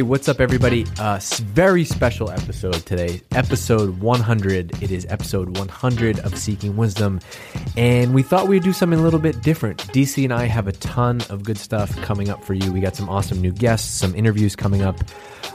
Hey, what's up, everybody? Uh, very special episode today, episode 100. It is episode 100 of Seeking Wisdom, and we thought we'd do something a little bit different. DC and I have a ton of good stuff coming up for you. We got some awesome new guests, some interviews coming up,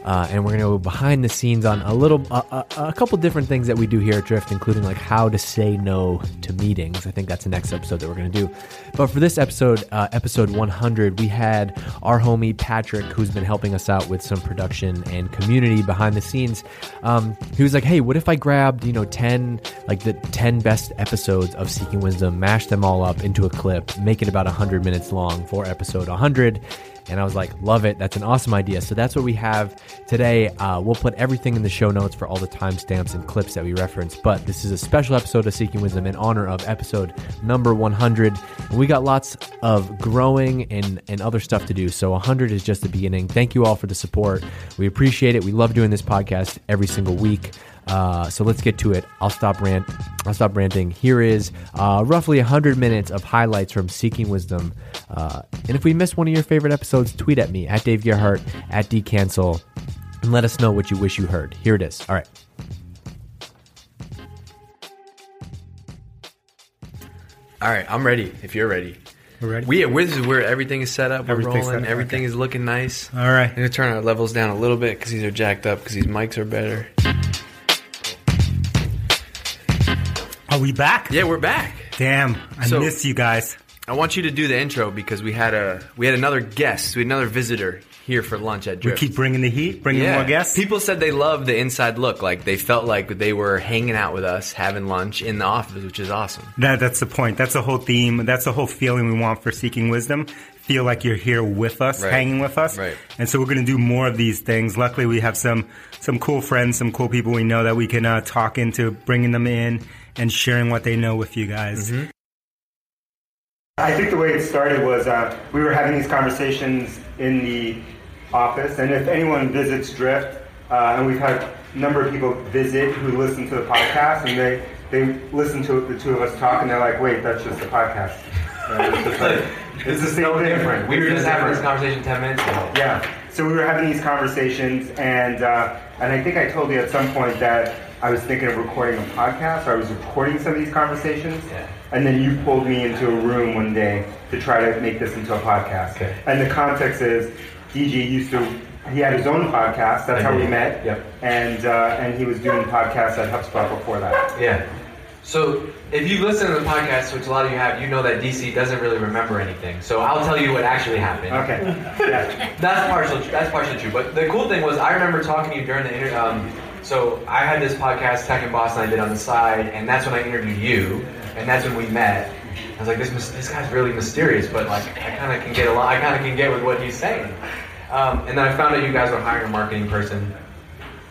uh, and we're gonna go behind the scenes on a little, uh, a, a couple different things that we do here at Drift, including like how to say no to meetings. I think that's the next episode that we're gonna do. But for this episode, uh, episode 100, we had our homie Patrick, who's been helping us out with some production and community behind the scenes. Um, he was like, "Hey, what if I grabbed you know 10 like the 10 best episodes of Seeking Wisdom, mash them all up into a clip, make it about 100 minutes long for episode 100." And I was like, love it. That's an awesome idea. So that's what we have today. Uh, we'll put everything in the show notes for all the timestamps and clips that we reference. But this is a special episode of Seeking Wisdom in honor of episode number 100. And we got lots of growing and, and other stuff to do. So 100 is just the beginning. Thank you all for the support. We appreciate it. We love doing this podcast every single week. Uh, so let's get to it. I'll stop rant. I'll stop ranting. Here is uh, roughly 100 minutes of highlights from Seeking Wisdom. Uh, and if we missed one of your favorite episodes, tweet at me at Dave Gerhardt at dcancel and let us know what you wish you heard. Here it is. All right. All right, I'm ready. If you're ready, We're ready? we this is where everything is set up. We're Everything's rolling. set up, Everything okay. is looking nice. All right. I'm gonna turn our levels down a little bit because these are jacked up because these mics are better. Are we back? Yeah, we're back. Damn, I So- miss you guys. I want you to do the intro because we had a we had another guest, we had another visitor here for lunch at We keep bringing the heat, bringing yeah. more guests. People said they loved the inside look, like they felt like they were hanging out with us, having lunch in the office, which is awesome. That, that's the point. That's the whole theme. That's the whole feeling we want for Seeking Wisdom. Feel like you're here with us, Right. hanging with us. Right. And so we're going to do more of these things. Luckily, we have some some cool friends, some cool people we know that we can uh, talk into bringing them in and sharing what they know with you guys. Mm-hmm. I think the way it started was uh, we were having these conversations in the office, and if anyone visits Drift, uh, and we've had a number of people visit who listen to the podcast, and they they listen to the two of us talk, and they're like, "Wait, that's just a podcast." And it's, just like, it's the same thing. We were just having this conversation ten minutes ago. yeah. So we were having these conversations, and uh, and I think I told you at some point that I was thinking of recording a podcast, or I was recording some of these conversations. Yeah. And then you pulled me into a room one day to try to make this into a podcast. Okay. And the context is, DG used to. He had his own podcast. That's I how we met. Yep. And uh, and he was doing podcasts at HubSpot before that. Yeah. So if you listen to the podcast, which a lot of you have, you know that DC doesn't really remember anything. So I'll tell you what actually happened. Okay. Yeah. That's partial. That's partially true. But the cool thing was, I remember talking to you during the interview. Um, so I had this podcast, Tech and Boston, I did on the side, and that's when I interviewed you, and that's when we met. I was like, this this guy's really mysterious, but like I kind of can get a lot. I kind of can get with what he's saying. Um, and then I found out you guys were hiring a marketing person.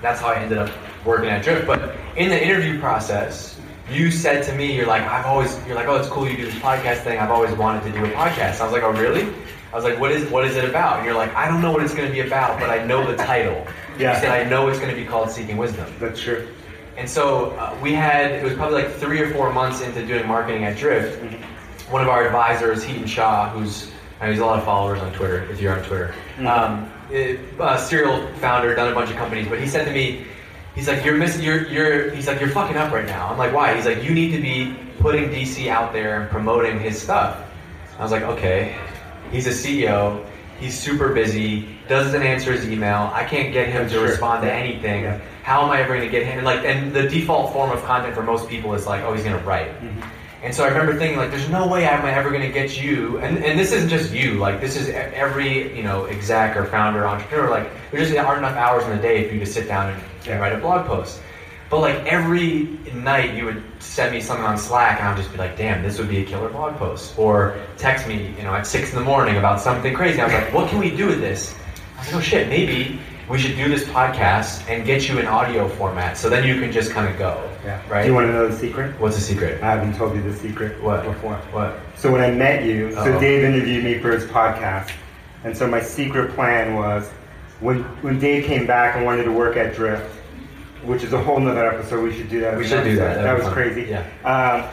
That's how I ended up working at Drift. But in the interview process, you said to me, "You're like, I've always, you're like, oh, it's cool you do this podcast thing. I've always wanted to do a podcast." I was like, "Oh, really?" I was like, "What is, what is it about?" And you're like, "I don't know what it's going to be about, but I know the title." Yeah. Said, "I know it's going to be called Seeking Wisdom." That's true. And so uh, we had, it was probably like three or four months into doing marketing at Drift. One of our advisors, Hiten Shah, who's, uh, he's a lot of followers on Twitter, if you're on Twitter, um, it, uh, serial founder, done a bunch of companies, but he said to me, he's like, you're missing, you're, you're, he's like, you're fucking up right now. I'm like, why? He's like, you need to be putting DC out there and promoting his stuff. I was like, okay. He's a CEO. He's super busy. Doesn't answer his email. I can't get him to respond to anything. Yeah. How am I ever going to get him? And like, and the default form of content for most people is like, oh, he's going to write. Mm-hmm. And so I remember thinking, like, there's no way I am ever going to get you. And, and this isn't just you. Like, this is every you know exec or founder, entrepreneur. Like, there just aren't enough hours in the day for you to sit down and, Yeah. and write a blog post. But like every night, you would send me something on Slack, and I'd just be like, "Damn, this would be a killer blog post." Or text me, you know, at six in the morning about something crazy. I was like, "What can we do with this?" Was like, "Oh shit, maybe we should do this podcast and get you in audio format, so then you can just kind of go." Yeah. Right. Do you want to know the secret? What's the secret? I haven't told you the secret What? before. What? So when I met you, so Uh-oh. Dave interviewed me for his podcast, and so my secret plan was when when Dave came back and wanted to work at Drift, which is a whole nother episode. We should do that. We should an do that. That'd That was fun. crazy. Yeah. Um,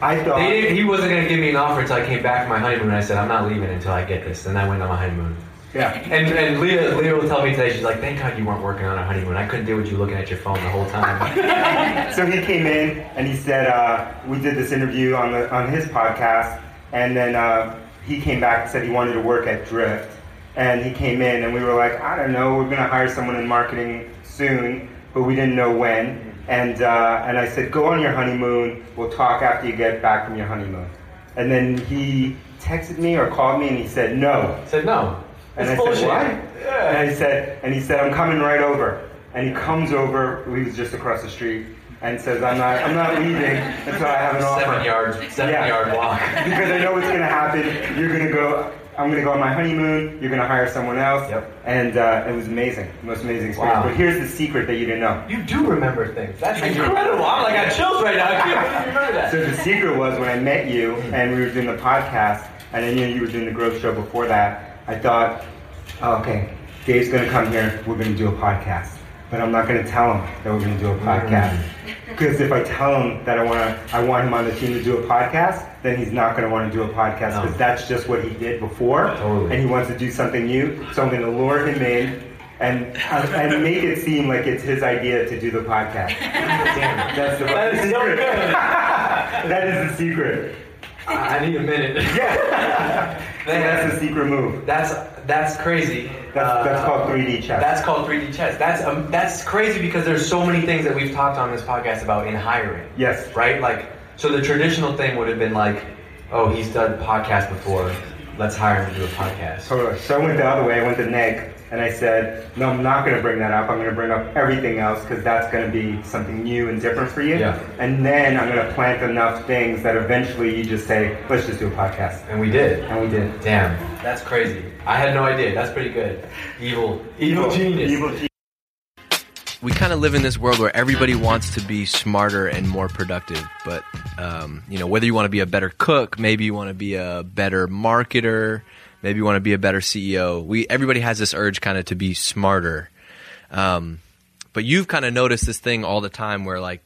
I thought. They he wasn't going to give me an offer until I came back from my honeymoon. I said, I'm not leaving until I get this. Then I went on my honeymoon. Yeah. And and Leah Leah will tell me today, she's like, thank God you weren't working on a honeymoon. I couldn't deal with you looking at your phone the whole time. So he came in and he said, uh, we did this interview on the on his podcast, and then uh, he came back and said he wanted to work at Drift, and he came in and we were like, I don't know, we're gonna hire someone in marketing soon, but we didn't know when. And uh, and I said, go on your honeymoon. We'll talk after you get back from your honeymoon. And then he texted me or called me and he said, no. I said no. And It's I bullshit. said, what? Yeah. And he said, and he said, I'm coming right over. And he comes over. He was just across the street, and says, I'm not, I'm not leaving until I have an offer. Seven yards, seven Yeah. yard walk. because I know what's gonna happen. You're gonna go. I'm gonna go on my honeymoon. You're gonna hire someone else. Yep. And uh, it was amazing, most amazing experience. Wow. But here's the secret that you didn't know. You do remember things. That's incredible. I'm like, I got chills right now. I can't you remember that. So the secret was when I met you and we were doing the podcast, and I knew you were doing the growth show before that. I thought, oh, okay, Dave's gonna come here. We're gonna do a podcast, but I'm not gonna tell him that we're gonna do a podcast mm. because if I tell him that I wanna, I want him on the team to do a podcast, then he's not gonna want to do a podcast because No. that's just what he did before, Totally. and he wants to do something new. So I'm gonna lure him in. And, and make it seem like it's his idea to do the podcast. Damn. That's the That is so secret. good. that is the secret. I I need a minute. Yeah. So that's the secret move. That's that's crazy. That's, that's Uh, called 3D chess. That's called 3D chess. That's um, that's crazy because there's so many things that we've talked on this podcast about in hiring. yes. Right? Like, so the traditional thing would have been like, oh, he's done podcast before. Let's hire him to do a podcast. Totally. So I went the other way. I went to Nick and I said, no, I'm not going to bring that up. I'm going to bring up everything else because that's going to be something new and different for you. Yeah. And then I'm going to plant enough things that eventually you just say, let's just do a podcast. And we did. And we did. Damn, that's crazy. I had no idea. That's pretty good. Evil, evil, genius. Evil genius. we kind of live in this world where everybody wants to be smarter and more productive. But um, you know, whether you want to be a better cook, maybe you want to be a better marketer, maybe you want to be a better CEO. We everybody has this urge kind of to be smarter. Um, but you've kind of noticed this thing all the time where like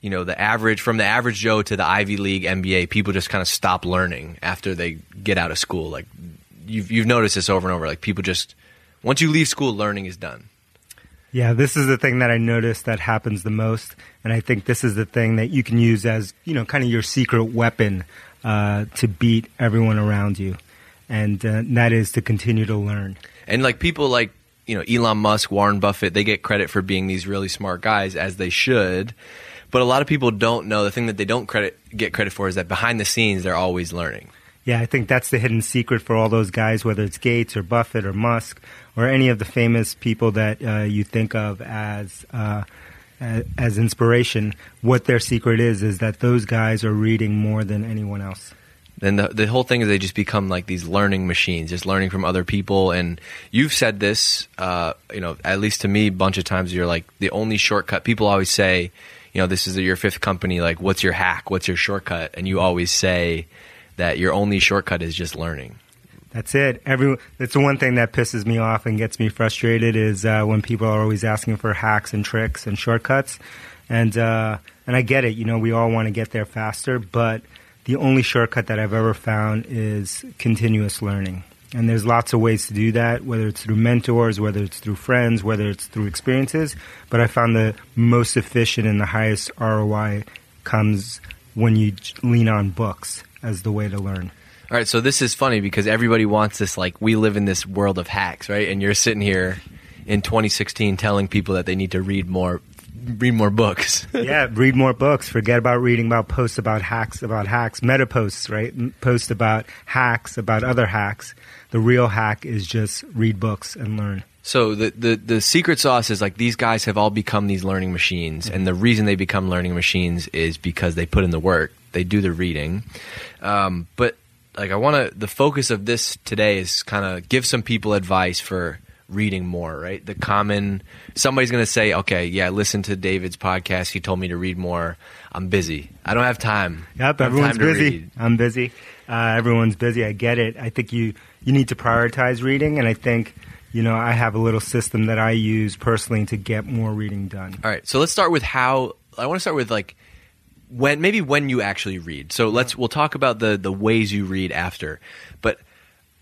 you know the average from the average joe to the ivy league mba people just kind of stop learning after they get out of school like you've, you've noticed this over and over like people just once you leave school learning is done Yeah, this is the thing that I noticed that happens the most, and I think this is the thing that you can use as you know, kind of your secret weapon uh, to beat everyone around you, and uh, that is to continue to learn. And like people like you know Elon Musk, Warren Buffett, they get credit for being these really smart guys as they should. But a lot of people don't know the thing that they don't credit get credit for is that behind the scenes they're always learning. Yeah, I think that's the hidden secret for all those guys, whether it's Gates or Buffett or Musk or any of the famous people that uh, you think of as uh, a- as inspiration. What their secret is is that those guys are reading more than anyone else. And the the whole thing is they just become like these learning machines, just learning from other people. And you've said this, uh, you know, at least to me, a bunch of times. You're like the only shortcut. People always say, you know, this is your fifth company. Like, what's your hack? What's your shortcut? And you always say that your only shortcut is just learning. That's it. Every that's the one thing that pisses me off and gets me frustrated is uh, when people are always asking for hacks and tricks and shortcuts, and uh, and I get it. You know, we all want to get there faster, but the only shortcut that I've ever found is continuous learning. And there's lots of ways to do that, whether it's through mentors, whether it's through friends, whether it's through experiences. But I found the most efficient and the highest ROI comes when you lean on books as the way to learn. All right, so this is funny because everybody wants this. Like, we live in this world of hacks, right? And you're sitting here in 2016 telling people that they need to read more, read more books. yeah, read more books. Forget about reading about posts about hacks, about hacks, meta posts, right? Posts about hacks, about other hacks. The real hack is just read books and learn. So the, the the secret sauce is like these guys have all become these learning machines, and the reason they become learning machines is because they put in the work, they do the reading. Um, but like I want to, the focus of this today is kind of give some people advice for reading more. Right, the common somebody's going to say, okay, yeah, listen to David's podcast. He told me to read more. I'm busy. I don't have time. Yep, I don't have everyone's time busy. I'm busy. Uh, everyone's busy. I get it. I think you you need to prioritize reading, and I think you know I have a little system that I use personally to get more reading done. All right, so let's start with how. I want to start with like when maybe when you actually read. So let's we'll talk about the the ways you read after. But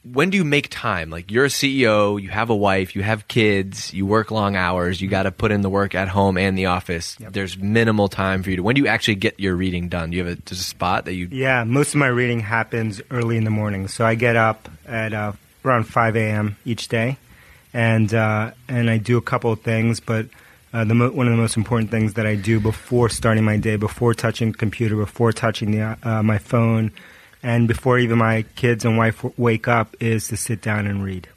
when do you make time? Like you're a CEO, you have a wife, you have kids, you work long hours, you got to put in the work at home and the office. Yep. There's minimal time for you to. When do you actually get your reading done? Do you have a, a spot that you? Yeah, most of my reading happens early in the morning. So I get up at uh, around 5 a.m. each day, and uh, and I do a couple of things. But uh, the mo- one of the most important things that I do before starting my day, before touching computer, before touching the, uh, my phone, and before even my kids and wife w- wake up, is to sit down and read.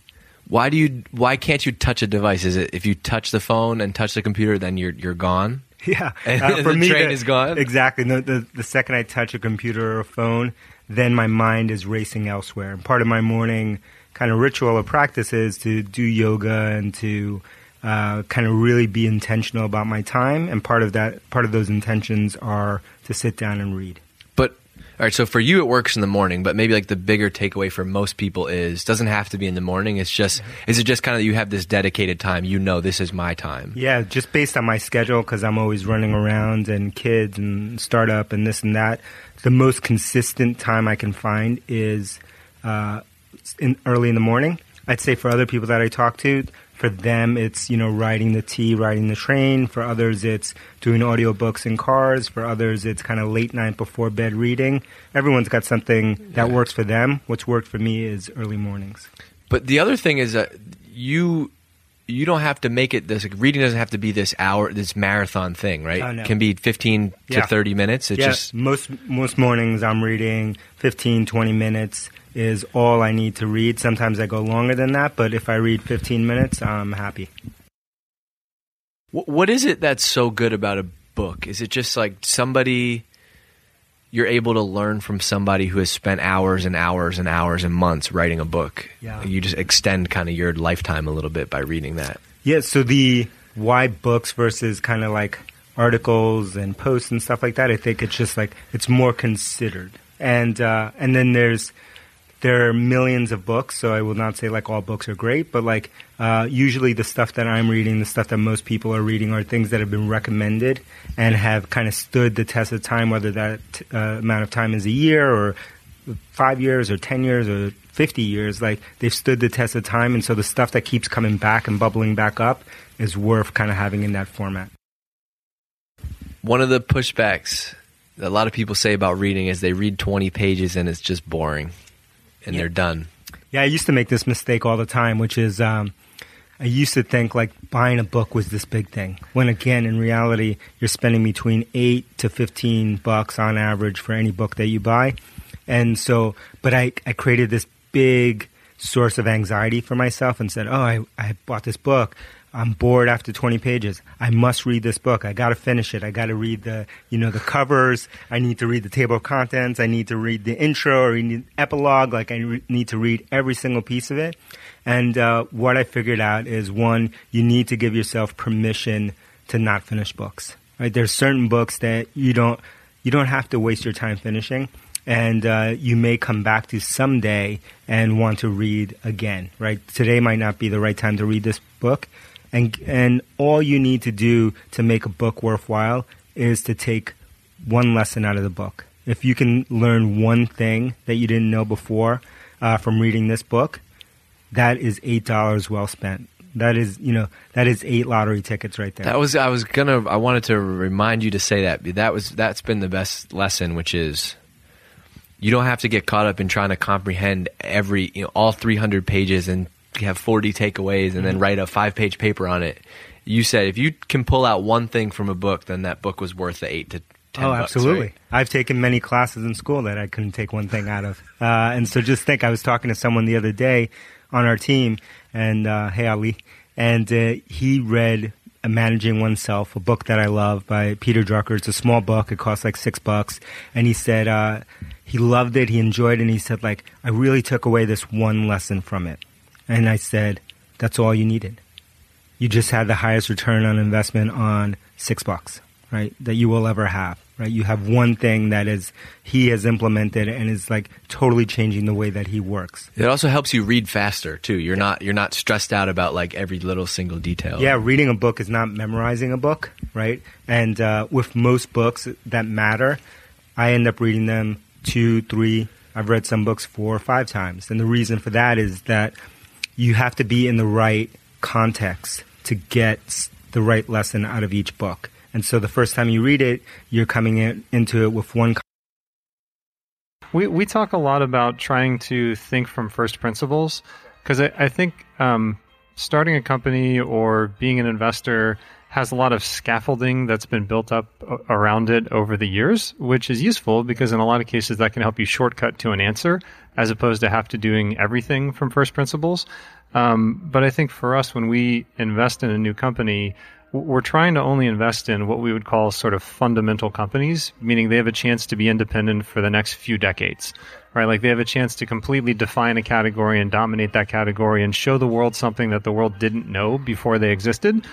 Why do you? Why can't you touch a device? Is it if you touch the phone and touch the computer, then you're you're gone? Yeah, Uh, the train is gone? Exactly. The, the, the second I touch a computer or a phone, then my mind is racing elsewhere. And part of my morning kind of ritual or practice is to do yoga and to uh, kind of really be intentional about my time. And part of that, part of those intentions are to sit down and read. All right, so for you it works in the morning, but maybe like the bigger takeaway for most people is doesn't have to be in the morning. It's just is it just kind of you have this dedicated time. You know, this is my time. Yeah, just based on my schedule, because I'm always running around and kids and startup and this and that. The most consistent time I can find is uh, in early in the morning. I'd say for other people that I talk to, for them it's you know riding the T, riding the train. For others, it's doing audiobooks in cars. For others, it's kind of late night before bed reading. Everyone's got something that Yeah. works for them. What's worked for me is early mornings. But the other thing is that you you don't have to make it this reading doesn't have to be this hour this marathon thing, right? Oh, no. It can be 15 Yeah. to 30 minutes. It's yeah, just most most mornings I'm reading 15, 20 minutes is all I need to read. Sometimes I go longer than that, but if I read 15 minutes, I'm happy. What is it that's so good about a book? Is it just like somebody you're able to learn from somebody who has spent hours and hours and hours and months writing a book? Yeah. You just extend kind of your lifetime a little bit by reading that. Yeah, so the why books versus kind of like articles and posts and stuff like that, I think it's just like it's more considered. And uh, and then there's there are millions of books, so I will not say like all books are great, but like uh, usually the stuff that I'm reading, the stuff that most people are reading, are things that have been recommended and have kind of stood the test of time, whether that uh, amount of time is a year or five years or 10 years or 50 years. Like they've stood the test of time, and so the stuff that keeps coming back and bubbling back up is worth kind of having in that format. One of the pushbacks that a lot of people say about reading is they read 20 pages and it's just boring and they're done. Yeah, I used to make this mistake all the time, which is um, I used to think like buying a book was this big thing. When again, in reality, you're spending between eight to fifteen bucks on average for any book that you buy, and so, but I I created this big source of anxiety for myself and said, oh, I I bought this book. I'm bored after 20 pages. I must read this book. I got to finish it. I got to read the, you know, the covers. I need to read the table of contents. I need to read the intro or the epilogue. Like I re- need to read every single piece of it. And uh, what I figured out is one, you need to give yourself permission to not finish books. Right? There's certain books that you don't you don't have to waste your time finishing and uh, you may come back to someday and want to read again right today might not be the right time to read this book and and all you need to do to make a book worthwhile is to take one lesson out of the book. If you can learn one thing that you didn't know before uh, from reading this book that is eight dollars well spent. That is you know that is eight lottery tickets right there. That was I was gonna I wanted to remind you to say that. That was that's been the best lesson, which is you don't have to get caught up in trying to comprehend every you know all 300 pages and have 40 takeaways and Mm-hmm. then write a five page paper on it. You said if you can pull out one thing from a book, then that book was worth the eight to ten. Oh, bucks, absolutely. right? I've taken many classes in school that I couldn't take one thing out of. Uh, and so just think, I was talking to someone the other day on our team, and uh, hey, Ali, and uh, he read Managing Oneself, a book that I love by Peter Drucker. It's a small book. It costs like six bucks. And he said uh, he loved it. He enjoyed it. And he said, like, I really took away this one lesson from it. And I said, that's all you needed you just had the highest return on investment on six bucks, right? That you will ever have, right? You have one thing that is he has implemented and is like totally changing the way that he works. It also helps you read faster too. You're not you're not stressed out about like every little single detail. Yeah, reading a book is not memorizing a book, right? And uh, with most books that matter, I end up reading them two, three, I've read some books four or five times. And the reason for that is that you have to be in the right context to get the right lesson out of each book. And so the first time you read it, you're coming in, into it with one. We we talk a lot about trying to think from first principles because I, I think um, starting a company or being an investor has a lot of scaffolding that's been built up around it over the years, which is useful because in a lot of cases that can help you shortcut to an answer as opposed to have to doing everything from first principles. Um, but I think for us, when we invest in a new company, we're trying to only invest in what we would call sort of fundamental companies, meaning they have a chance to be independent for the next few decades, right? Like they have a chance to completely define a category and dominate that category and show the world something that the world didn't know before they existed.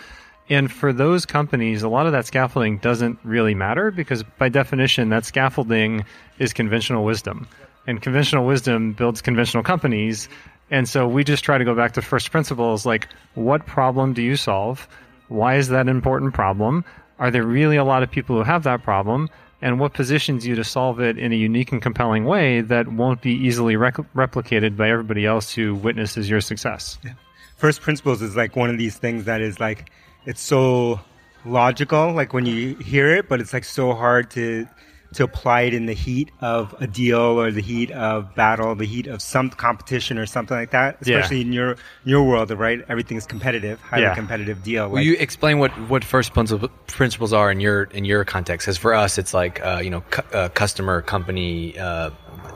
And for those companies, a lot of that scaffolding doesn't really matter because by definition, that scaffolding is conventional wisdom. And conventional wisdom builds conventional companies. And so we just try to go back to first principles like, what problem do you solve? Why is that an important problem? Are there really a lot of people who have that problem? And what positions you to solve it in a unique and compelling way that won't be easily rec- replicated by everybody else who witnesses your success? Yeah. First principles is like one of these things that is like, it's so logical, like when you hear it, but it's like so hard to to apply it in the heat of a deal or the heat of battle, the heat of some competition or something like that. Especially yeah. in your your world, right? Everything's competitive, highly yeah. competitive deal. Will like, you explain what, what first principles are in your in your context? Because for us, it's like uh, you know, cu- uh, customer, company, uh,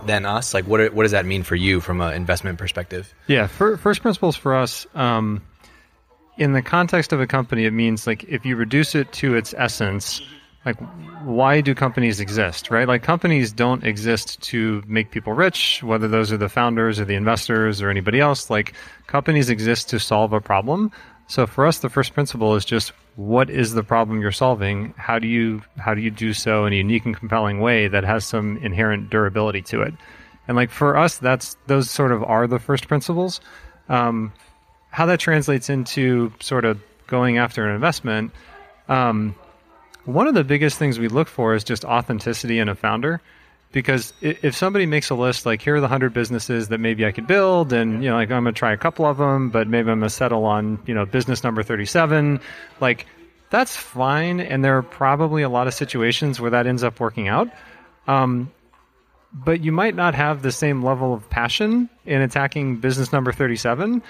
then us. Like, what what does that mean for you from an investment perspective? Yeah, for, first principles for us. Um, in the context of a company, it means like if you reduce it to its essence, like why do companies exist right? Like companies don't exist to make people rich whether those are the founders or the investors or anybody else. Like companies exist to solve a problem. So for us the first principle is just what is the problem you're solving? How do you how do you do so in a unique and compelling way that has some inherent durability to it? And like for us that's those sort of are the first principles. Um, how that translates into sort of going after an investment um, one of the biggest things we look for is just authenticity in a founder. Because if somebody makes a list, like here are the 100 businesses that maybe I could build, and you know, like I'm going to try a couple of them, but maybe I'm going to settle on, you know, business number 37, like that's fine. And there are probably a lot of situations where that ends up working out. Um, but you might not have the same level of passion in attacking business number 37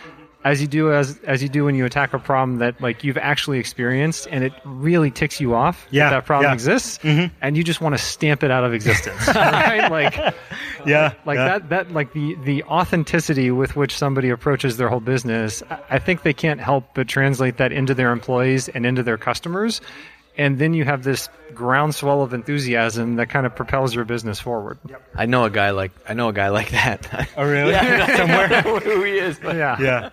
as you do as as you do when you attack a problem that like you've actually experienced and it really ticks you off yeah, that, that problem yeah. exists mm-hmm. and you just want to stamp it out of existence right like yeah like yeah. that that like the the authenticity with which somebody approaches their whole business i think they can't help but translate that into their employees and into their customers and then you have this groundswell of enthusiasm that kind of propels your business forward. Yep. I know a guy like I know a guy like that. Oh really? yeah, somewhere who he is. But. Yeah. Yeah.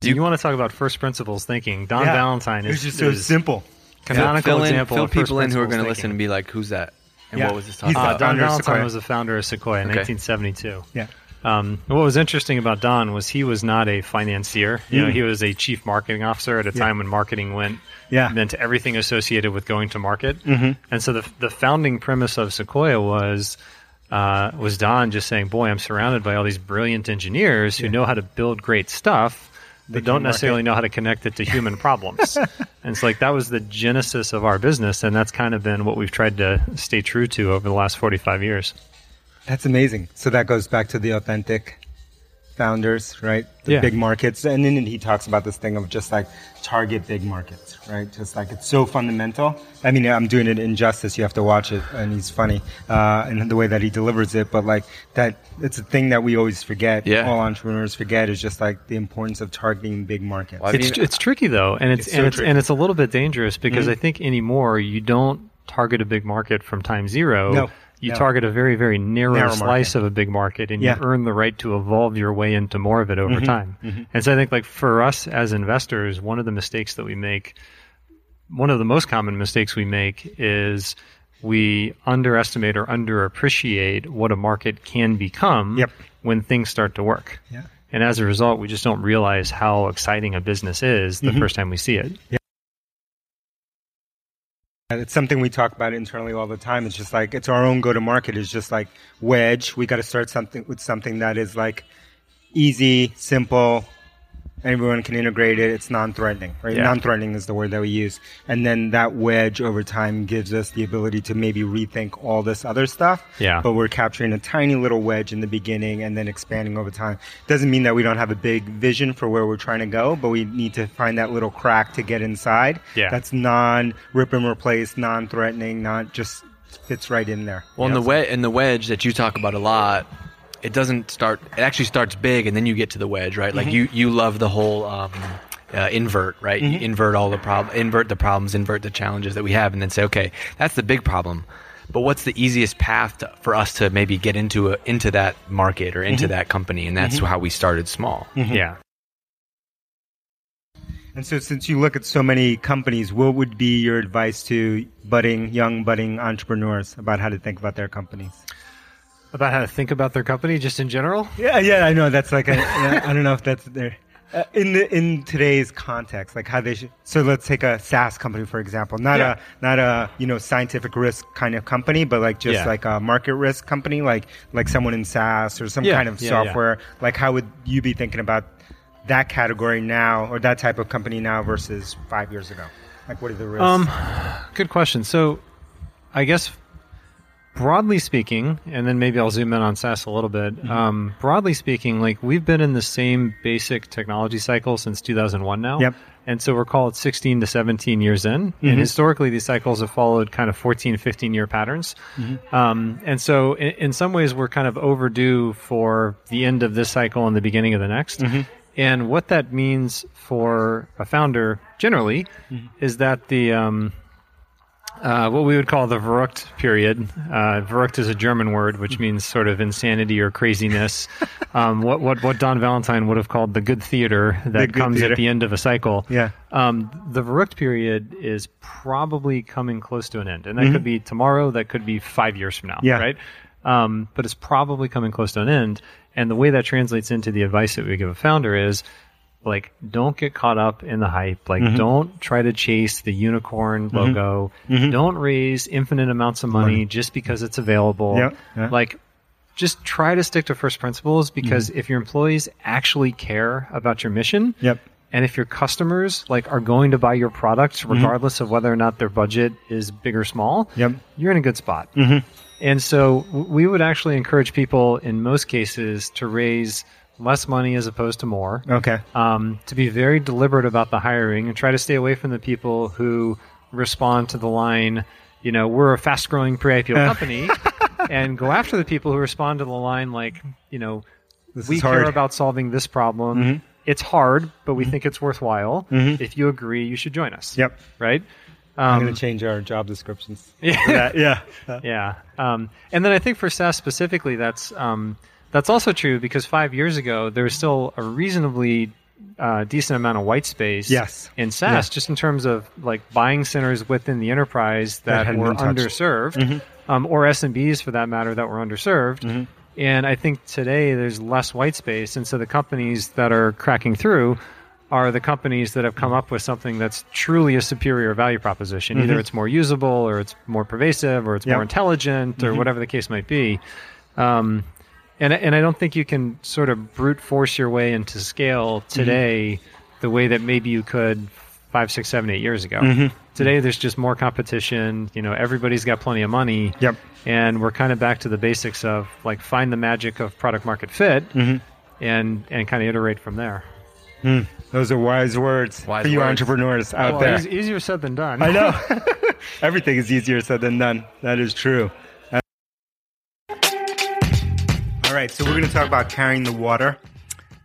Do you, you, want to talk about first principles thinking? Don yeah. Valentine is it's just so simple. Canonical fill in, example. Fill people in who are going to listen and be like, "Who's that?" And yeah. what was this talking uh, about? Don Valentine was the founder of Sequoia in okay. 1972. Yeah. Um, what was interesting about Don was he was not a financier. You mm. know, he was a chief marketing officer at a time when marketing went yeah. meant everything associated with going to market. Mm-hmm. And so the the founding premise of Sequoia was uh, was Don just saying, "Boy, I'm surrounded by all these brilliant engineers who yeah. know how to build great stuff." But don't necessarily know how to connect it to human problems. and it's like that was the genesis of our business, and that's kind of been what we've tried to stay true to over the last 45 years. That's amazing. So that goes back to the authentic founders, right? The yeah. big markets. And then he talks about this thing of just like target big markets, right? Just like it's so fundamental. I mean, I'm doing it injustice. You have to watch it. And he's funny, uh, and the way that he delivers it. But like that, it's a thing that we always forget. Yeah. All entrepreneurs forget is just like the importance of targeting big markets. Well, it's, it's tricky though. And it's, it's and so it's, tricky. and it's a little bit dangerous because mm-hmm. I think anymore you don't target a big market from time zero. No you no. target a very very narrow, narrow slice market. of a big market and yeah. you earn the right to evolve your way into more of it over mm-hmm. time mm-hmm. and so i think like for us as investors one of the mistakes that we make one of the most common mistakes we make is we underestimate or underappreciate what a market can become yep. when things start to work yeah. and as a result we just don't realize how exciting a business is the mm-hmm. first time we see it yeah. It's something we talk about internally all the time. It's just like it's our own go to market. It's just like wedge. We got to start something with something that is like easy, simple, everyone can integrate it. It's non-threatening, right? Yeah. Non-threatening is the word that we use. And then that wedge over time gives us the ability to maybe rethink all this other stuff. Yeah. But we're capturing a tiny little wedge in the beginning and then expanding over time. Doesn't mean that we don't have a big vision for where we're trying to go, but we need to find that little crack to get inside. Yeah. That's non rip and replace, non-threatening, not just fits right in there. Well, in the wedge, in the wedge that you talk about a lot, it doesn't start. It actually starts big, and then you get to the wedge, right? Like mm-hmm. you, you love the whole um, uh, invert, right? You mm-hmm. invert all the problem, invert the problems, invert the challenges that we have, and then say, okay, that's the big problem. But what's the easiest path to, for us to maybe get into a, into that market or into mm-hmm. that company? And that's how we started small. Yeah. And so, since you look at so many companies, what would be your advice to budding, young budding entrepreneurs about how to think about their companies? About how to think about their company just in general? Yeah, yeah, I know that's like a, yeah, I don't know if that's there. Uh, in the in today's context, like how they should. So let's take a SaaS company for example, not Yeah. a not a you know scientific risk kind of company, but like just Yeah. like a market risk company, like like someone in SaaS or some Yeah, kind of software. Like how would you be thinking about that category now, or that type of company now versus five years ago? Like what are the risks? Um, good question. So, I guess broadly speaking, and then maybe I'll zoom in on SaaS a little bit. Mm-hmm. Um, broadly speaking, like we've been in the same basic technology cycle since 2001 now. Yep. And so we're called 16 to 17 years in. Mm-hmm. And historically, these cycles have followed kind of 14, 15 year patterns. Mm-hmm. Um, and so, in, in some ways, we're kind of overdue for the end of this cycle and the beginning of the next. Mm-hmm. And what that means for a founder generally is that the um, uh, what we would call the Verrückt period. Uh, Verrückt is a German word which means sort of insanity or craziness. um, what, what what Don Valentine would have called the good theater that good comes theater. at the end of a cycle. Yeah. Um, the Verrückt period is probably coming close to an end, and that could be tomorrow. That could be five years from now. Mm-hmm. Yeah. Right. Um, but it's probably coming close to an end. And the way that translates into the advice that we give a founder is like don't get caught up in the hype like Mm-hmm. don't try to chase the unicorn logo don't raise infinite amounts of money just because it's available Yeah, yeah. like just try to stick to first principles because Mm-hmm. if your employees actually care about your mission Yep. and if your customers like are going to buy your product regardless of whether or not their budget is big or small Mm-hmm. Yep. you're in a good spot and so w- we would actually encourage people in most cases to raise less money as opposed to more Okay. um, to be very deliberate about the hiring and try to stay away from the people who respond to the line, you know, we're a fast growing pre IPO company, and go after the people who respond to the line like, you know, This we care about solving this problem. It's hard, but we think it's worthwhile. If you agree, you should join us. Yep. Right? I'm Um, going to change our job descriptions. yeah. yeah. Yeah, um, and then I think for SaaS specifically, that's um, that's also true because five years ago there was still a reasonably uh, decent amount of white space. Yes. in SaaS, Yeah. just in terms of like buying centers within the enterprise that, hadn't were underserved. Mm-hmm. um, or SMBs for that matter that were underserved. And I think today there's less white space, and so the companies that are cracking through are the companies that have come up with something that's truly a superior value proposition. Either it's more usable, or it's more pervasive, or it's Mm-hmm. Yep. Mm-hmm. more intelligent, or whatever the case might be. Um, and and I don't think you can sort of brute force your way into scale Mm-hmm. today the way that maybe you could five, six, seven, eight years ago. Mm-hmm. Today, there's just more competition. You know, everybody's got plenty of money. Yep. And we're kind of back to the basics of like find the magic of product market fit, Mm-hmm. and and kind of iterate from there. Those are wise words Wise for you words. entrepreneurs out Well, there. eas- easier said than done. I know. Everything is easier said than done. That is true. Right, so we're going to talk about carrying the water.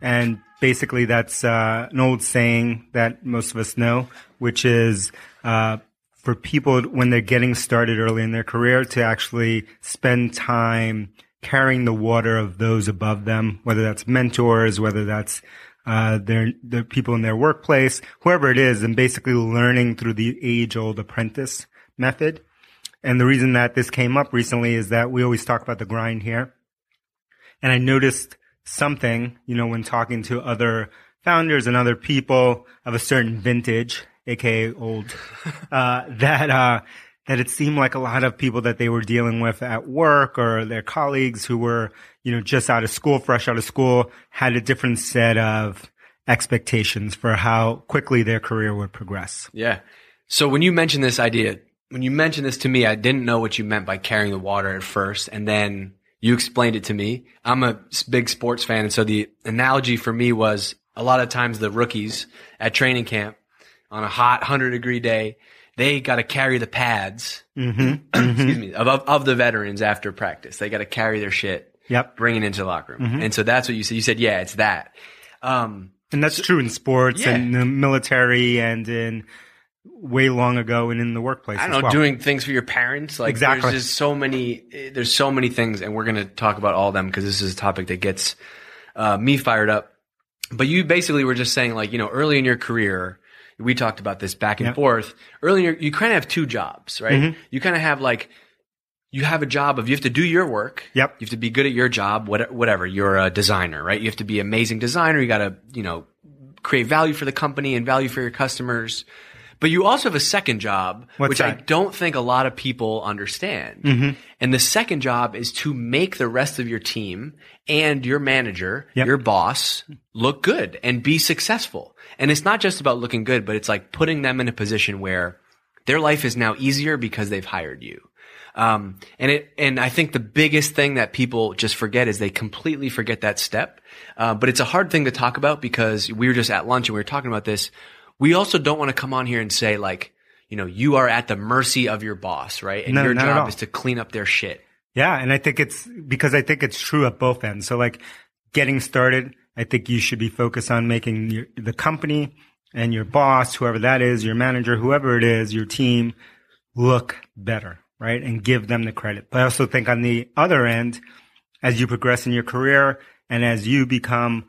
And basically, that's uh, an old saying that most of us know, which is uh, for people when they're getting started early in their career to actually spend time carrying the water of those above them, whether that's mentors, whether that's uh, their, the people in their workplace, whoever it is, and basically learning through the age old apprentice method. And the reason that this came up recently is that we always talk about the grind here. And I noticed something, you know, when talking to other founders and other people of a certain vintage, aka old, uh, that, uh, that it seemed like a lot of people that they were dealing with at work or their colleagues who were, you know, just out of school, fresh out of school, had a different set of expectations for how quickly their career would progress. Yeah. So when you mentioned this idea, when you mentioned this to me, I didn't know what you meant by carrying the water at first, and then you explained it to me. I'm a big sports fan, and so the analogy for me was a lot of times the rookies at training camp on a hot 100 degree day, they got to carry the pads, mm-hmm. excuse mm-hmm. me, of, of the veterans after practice. They got to carry their shit, Yep. bring it into the locker room. Mm-hmm. And so that's what you said. You said, yeah, it's that. Um, And that's true in sports Yeah. and the military and in way long ago and in the workplace. I don't know, well. doing things for your parents. Like Exactly. there's just so many, there's so many things and we're going to talk about all of them because this is a topic that gets uh, me fired up. But you basically were just saying like, you know, early in your career, we talked about this back and Yep. forth. Early you kind of have two jobs, right? Mm-hmm. You kind of have like, you have a job of you have to do your work. Yep. You have to be good at your job, what- whatever. You're a designer, right? You have to be amazing designer. You got to, you know, create value for the company and value for your customers. But you also have a second job, What's which I don't think a lot of people understand. Mm-hmm. And the second job is to make the rest of your team and your manager, Yep. your boss, look good and be successful. And it's not just about looking good, but it's like putting them in a position where their life is now easier because they've hired you. Um, and it, and I think the biggest thing that people just forget is they completely forget that step. Uh, but it's a hard thing to talk about because we were just at lunch and we were talking about this. We also don't want to come on here and say like, you know, you are at the mercy of your boss, right? And No, your job is to clean up their shit. Yeah, and I think it's because I think it's true at both ends. So like getting started, I think you should be focused on making your, the company and your boss, whoever that is, your manager, whoever it is, your team look better, right? And give them the credit. But I also think on the other end, as you progress in your career and as you become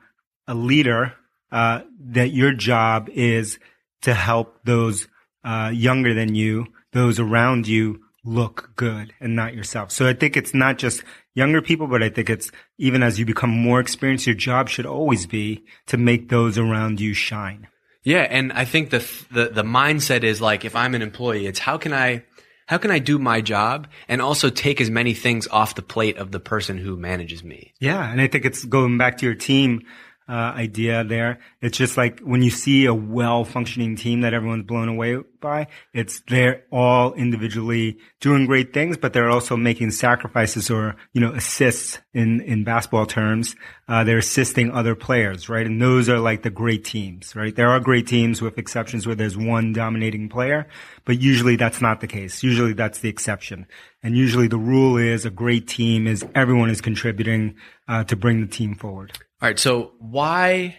a leader, uh, that your job is to help those uh, younger than you, those around you, look good and not yourself. So I think it's not just younger people, but I think it's even as you become more experienced, your job should always be to make those around you shine. Yeah, and I think the the the mindset is like if I'm an employee, it's how can I how can I do my job and also take as many things off the plate of the person who manages me. Yeah, and I think it's going back to your team uh, idea there. It's just like when you see a well functioning team that everyone's blown away by, it's they're all individually doing great things, but they're also making sacrifices or, you know, assists in, in basketball terms. Uh, they're assisting other players, right? And those are like the great teams, right? There are great teams with exceptions where there's one dominating player, but usually that's not the case. Usually that's the exception. And usually the rule is a great team is everyone is contributing uh, to bring the team forward. All right, so why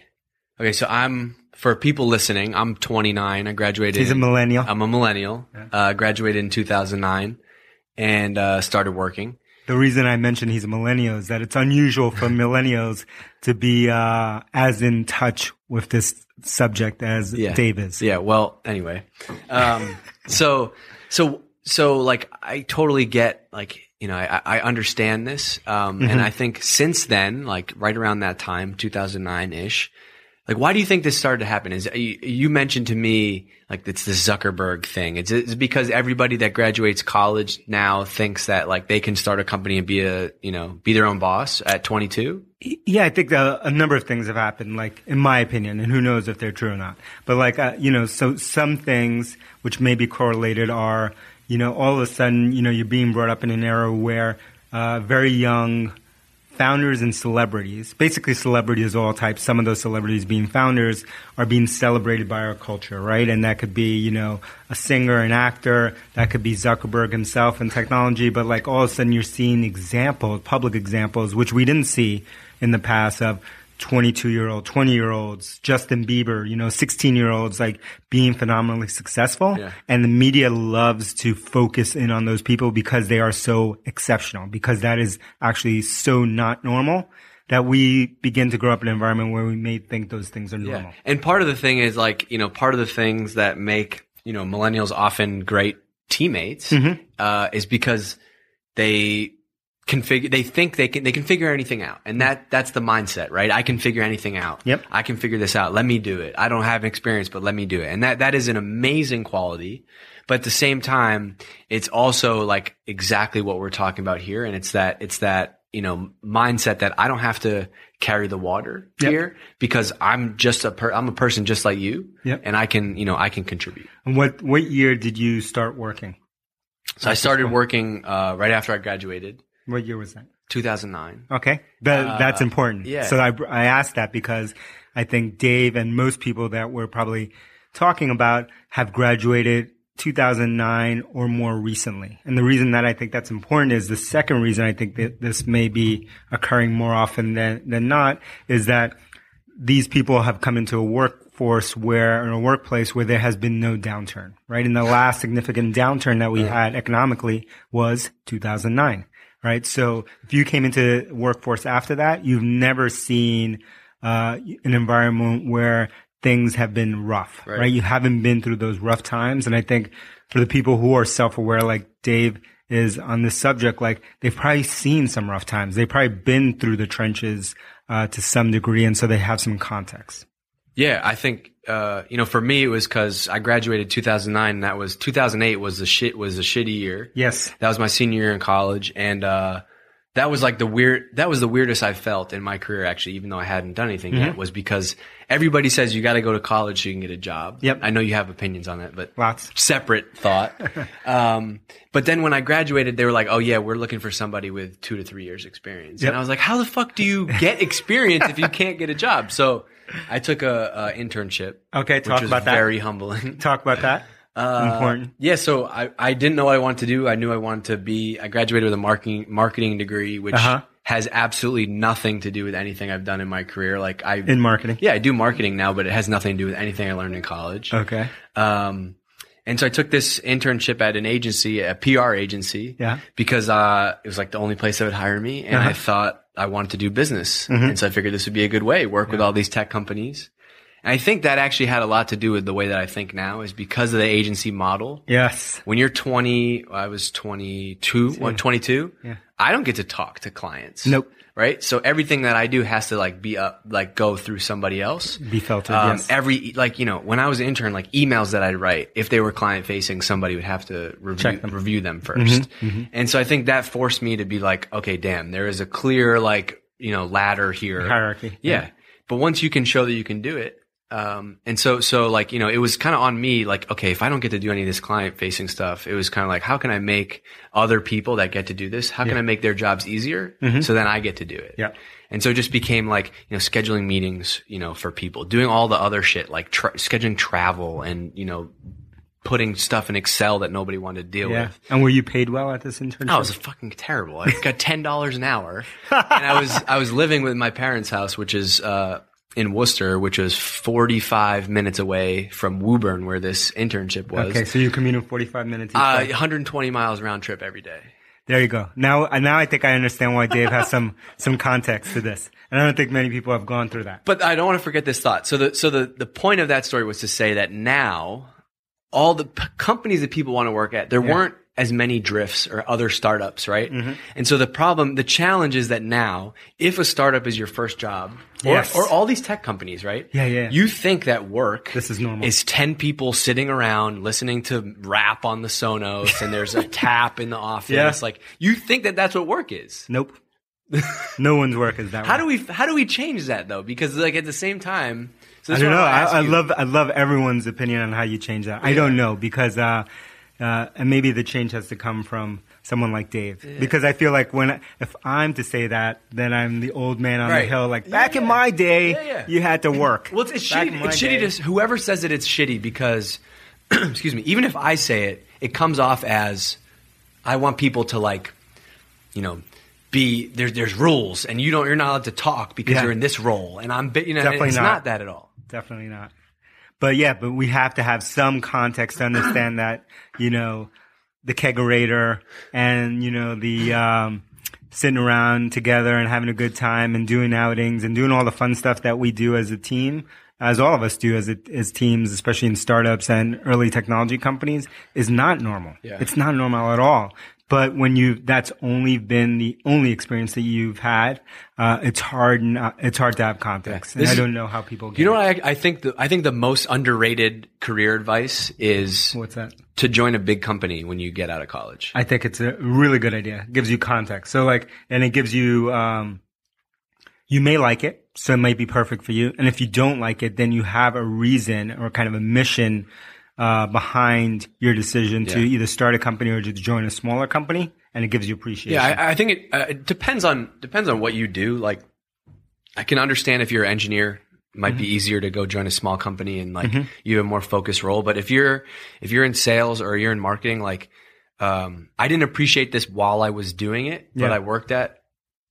Okay, so I'm for people listening, I'm 29. I graduated He's a millennial. I'm a millennial. Uh, graduated in 2009 and uh, started working. The reason I mentioned he's a millennial is that it's unusual for millennials to be uh, as in touch with this subject as Yeah. Dave is. Yeah. Well, anyway, um, so so so like I totally get like you know I, I understand this, um, and I think since then, like right around that time, 2009 ish. Like, why do you think this started to happen? Is you, you mentioned to me like it's the Zuckerberg thing? It's, it's because everybody that graduates college now thinks that like they can start a company and be a you know be their own boss at 22. Yeah, I think uh, a number of things have happened, like in my opinion, and who knows if they're true or not. But like, uh, you know, so some things which may be correlated are, you know, all of a sudden, you know, you're being brought up in an era where uh, very young founders and celebrities, basically celebrities of all types, some of those celebrities being founders are being celebrated by our culture, right? And that could be, you know, a singer, an actor, that could be Zuckerberg himself in technology, but like all of a sudden you're seeing examples, public examples, which we didn't see in the past of 22 year old, 20 year olds, Justin Bieber, you know, 16 year olds, like being phenomenally successful. Yeah. And the media loves to focus in on those people because they are so exceptional, because that is actually so not normal that we begin to grow up in an environment where we may think those things are normal. And part of the thing is like, you know, part of the things that make, you know, millennials often great teammates, Mm-hmm. uh, is because they can figure, they think they can, they can figure anything out. And that, that's the mindset, right? I can figure anything out. Yep. I can figure this out. Let me do it. I don't have experience, but let me do it. And that, that is an amazing quality. But at the same time, it's also like exactly what we're talking about here. And it's that, it's that, you know, mindset that I don't have to carry the water Yep. here because I'm just a per, I'm a person just like you. Yep. And I can, you know, I can contribute. And what what year did you start working? So I started working, uh, right after I graduated, What year was that? 2009. Okay, that, uh, that's important. yeah. So I, I asked that because I think Dave and most people that we're probably talking about have graduated 2009 or more recently. And the reason that I think that's important is the second reason I think that this may be occurring more often than, than not is that these people have come into a workforce where, in a workplace where there has been no downturn, right? And the last significant downturn that we had economically was 2009, right? So if you came into workforce after that, you've never seen, uh, an environment where things have been rough, right. Right. You haven't been through those rough times. And I think for the people who are self-aware, like Dave is on this subject, like they've probably seen some rough times. They've probably been through the trenches, uh, to some degree. And so they have some context. Yeah, I think uh, you know, for me it was because I graduated 2009. And that was 2008 was the shit was a shitty year. Yes. That was my senior year in college, and uh, that was like the weird. That was the weirdest I felt in my career, actually, even though I hadn't done anything Mm-hmm. yet. Was because everybody says you got to go to college so you can get a job. Yep. I know you have opinions on that, but Lots. separate thought. um, but then when I graduated, they were like, "Oh yeah, we're looking for somebody with two to three years experience." Yep. And I was like, "How the fuck do you get experience if you can't get a job?" So I took a, a internship. Okay, talk about that. Very humbling. Talk about that. Important. Yeah, so I, I didn't know what I wanted to do. I knew I wanted to be. I graduated with a marketing marketing degree, which Uh-huh. has absolutely nothing to do with anything I've done in my career. Like I In marketing. yeah, I do marketing now, but it has nothing to do with anything I learned in college. Okay. Um, and so I took this internship at an agency, a PR agency, Yeah. because uh, it was like the only place that would hire me, and Uh-huh. I thought I wanted to do business, Mm-hmm. and so I figured this would be a good way, work with all these tech companies. And I think that actually had a lot to do with the way that I think now, is because of the agency model Yes. when you're 20 i was 22 what, 22 Yeah. i don't get to talk to clients Nope. Right so everything that i do has to like be up like go through somebody else Be filtered. um, yes. every like you know when i was an intern like emails that i'd write if they were client facing somebody would have to review Check them. Mm-hmm, review them 1st and so i think that forced me to be like okay damn there is a clear like you know ladder here Hierarchy. yeah. But once you can show that you can do it, um, and so, so like, you know, it was kind of on me, like, okay, if I don't get to do any of this client facing stuff, it was kind of like, how can I make other people that get to do this, how can I make their jobs easier so then I get to do it? Yeah. And so it just became like, you know, scheduling meetings, you know, for people, doing all the other shit, like tra- scheduling travel and, you know, putting stuff in Excel that nobody wanted to deal Yeah. with. And were you paid well at this internship? Oh, it was fucking terrible. I got ten dollars an hour, and I was I was living with my parents' house, which is uh, in Worcester, which was forty five minutes away from Woburn, where this internship was. okay, so you commute 45 minutes each Uh, 120 miles round trip every day. There you go. Now, uh, now I think I understand why Dave has some, some context to this. And I don't think many people have gone through that. But I don't want to forget this thought. So the so the the point of that story was to say that now all the p- companies that people want to work at, there weren't as many drifts or other startups, right? Mm-hmm. And so the problem, the challenge is that now, if a startup is your first job, Yes. or all these tech companies, right? Yeah, yeah. You think that work This is normal. is 10 people sitting around listening to rap on the Sonos and there's a tap in the office. Yeah. Like, you think that that's what work is. Nope. no one's work is that How do we, how do we change that though? Because like at the same time, so I don't know. I, I love I love everyone's opinion on how you change that. I don't know because uh, uh, and maybe the change has to come from someone like Dave because I feel like when if I'm to say that, then I'm the old man on the hill. Like back in my day, Yeah, yeah. you had to work. Well, it's, it's shitty. It's day- shitty to whoever says it. It's shitty because, excuse me. Even if I say it, it comes off as I want people to like, you know, be there's there's rules and you don't you're not allowed to talk because Yeah. you're in this role and I'm you know Definitely it's not. not. that at all. Definitely not. But yeah, but we have to have some context to understand that, you know, the kegerator and, you know, the, um, sitting around together and having a good time and doing outings and doing all the fun stuff that we do as a team, as all of us do as, a, as teams, especially in startups and early technology companies, is not normal. Yeah. It's not normal at all. But when you, that's only been the only experience that you've had, uh, it's hard, not, it's hard to have context. Yeah. And I don't know how people get You know what I, I think? The, I think the most underrated career advice is What's that? to join a big company when you get out of college. I think it's a really good idea. It gives you context. So like, and it gives you, um, you may like it. So it might be perfect for you. And if you don't like it, then you have a reason or kind of a mission, uh, behind your decision to Yeah. either start a company or to join a smaller company. And it gives you appreciation. Yeah, I, I think it, uh, it depends on depends on what you do. Like, I can understand if you're an engineer, it might be easier to go join a small company and like you have a more focused role. But if you're if you're in sales or you're in marketing, like, um, I didn't appreciate this while I was doing it, but I worked at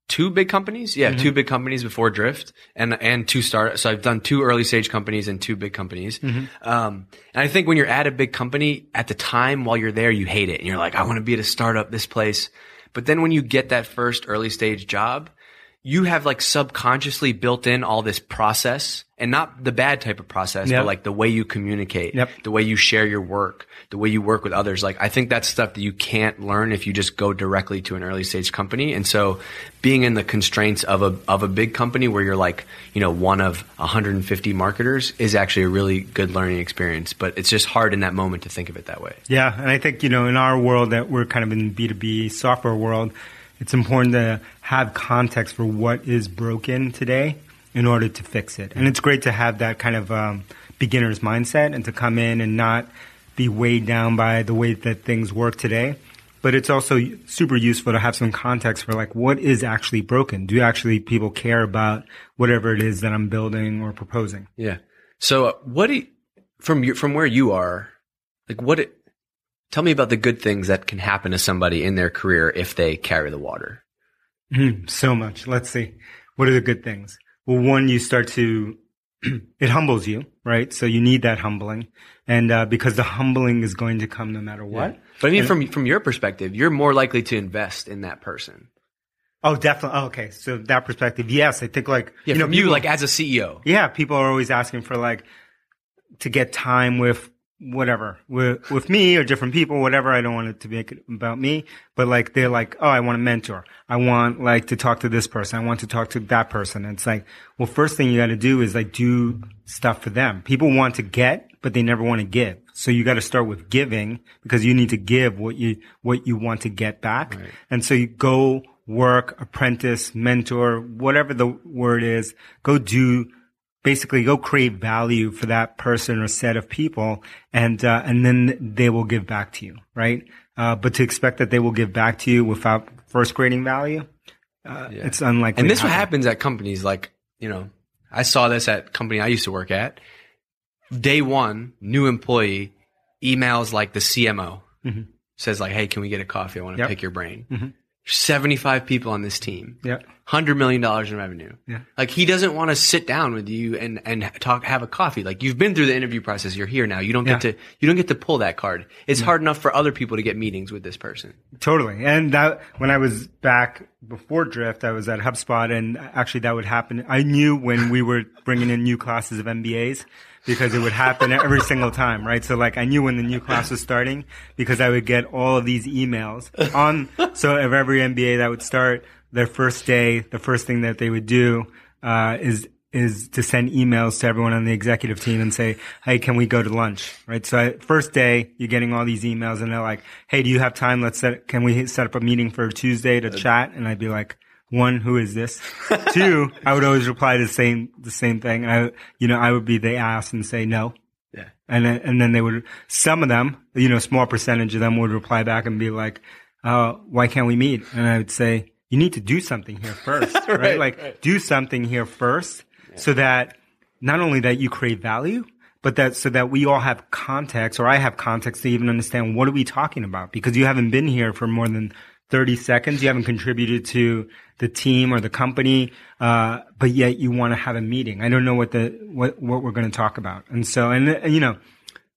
two big companies. Yeah, two big companies before Drift, and and two start. So I've done two early stage companies and two big companies. Um, and I think when you're at a big company, at the time while you're there, you hate it, and you're like, I want to be at a startup, this place. But then when you get that first early stage job, you have like subconsciously built in all this process and not the bad type of process, Yep. but like the way you communicate, Yep. the way you share your work, the way you work with others. Like I think that's stuff that you can't learn if you just go directly to an early stage company. And so being in the constraints of a, of a big company where you're like, you know, one of 150 marketers is actually a really good learning experience, but it's just hard in that moment to think of it that way. Yeah, and I think you know in our world that we're kind of in B two B software world, it's important to have context for what is broken today in order to fix it. And it's great to have that kind of um, beginner's mindset and to come in and not be weighed down by the way that things work today. But it's also super useful to have some context for like what is actually broken. Do actually people care about whatever it is that I'm building or proposing? Yeah. So uh, what do you, from your, from where you are, like what tell me about the good things that can happen to somebody in their career if they carry the water. Hmm, so much. Let's see. What are the good things? Well, one, you start to, it humbles you, right? So you need that humbling. And, uh, because the humbling is going to come no matter what. But I mean, from from your perspective, you're more likely to invest in that person. Oh, definitely. Oh, okay. So that perspective. Yes. I think like, Yeah, you know, from you, like as a CEO. yeah, people are always asking for like, to get time with whatever, with, with me or different people, whatever. I don't want it to be about me, but like, they're like, oh, I want a mentor. I want like to talk to this person. I want to talk to that person. And it's like, well, first thing you got to do is like do stuff for them. People want to get, but they never want to give. So you got to start with giving because you need to give what you, what you want to get back. And so you go work, apprentice, mentor, whatever the word is, go do basically go create value for that person or set of people and uh, and then they will give back to you right uh, but to expect that they will give back to you without first creating value uh, it's unlikely And this what happen. happens at companies like, you know, I saw this at company I used to work at. Day one, new employee emails like the CMO says like, "Hey, can we get a coffee? I want to Yep. pick your brain." Seventy-five people on this team. yeah hundred million dollars in revenue. Yeah. Like he doesn't want to sit down with you and and talk, have a coffee. Like you've been through the interview process. You're here now. You don't get to you don't get to pull that card. It's hard enough for other people to get meetings with this person. Totally. And that when I was back before Drift, I was at HubSpot and actually that would happen. I knew when we were bringing in new classes of MBAs because it would happen every single time, right? So like I knew when the new class was starting because I would get all of these emails on, so of every MBA that would start their first day, the first thing that they would do, uh, is is to send emails to everyone on the executive team and say, "Hey, can we go to lunch?" Right. So I, first day, you're getting all these emails, and they're like, "Hey, do you have time? Let's set. Can we set up a meeting for Tuesday to chat?" And I'd be like, "One, who is this? Two, I would always reply the same the same thing, and I, you know, I would be the ass and say no." Yeah. And then, and then they would, some of them, you know, a small percentage of them would reply back and be like, uh, why can't we meet? And I would say, you need to do something here first, right? Like do something here first so that not only that you create value, but that so that we all have context or I have context to even understand what are we talking about because you haven't been here for more than 30 seconds. You haven't contributed to the team or the company, uh, but yet you want to have a meeting. I don't know what the, what, what we're going to talk about. And so, and, and you know,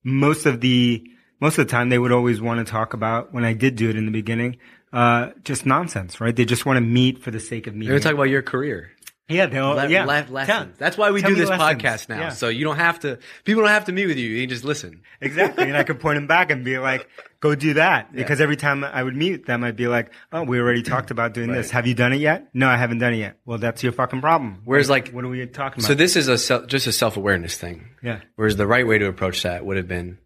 most of the, most of the time they would always want to talk about when I did do it in the beginning, uh, just nonsense, right? They just want to meet for the sake of meeting. They're meeting. gonna talk about your career. Yeah, they'll, Le- yeah. le- lessons. That's why we tell do this lessons. podcast now. Yeah. So you don't have to. People don't have to meet with you. You can just listen. Exactly. And I could point them back and be like, go do that. Because every time I would meet them, I'd be like, oh, we already talked about doing this. Have you done it yet? No, I haven't done it yet. Well, that's your fucking problem. Whereas, like, what are we talking about? So this is a self, just a self awareness thing. yeah. Whereas the right way to approach that would have been,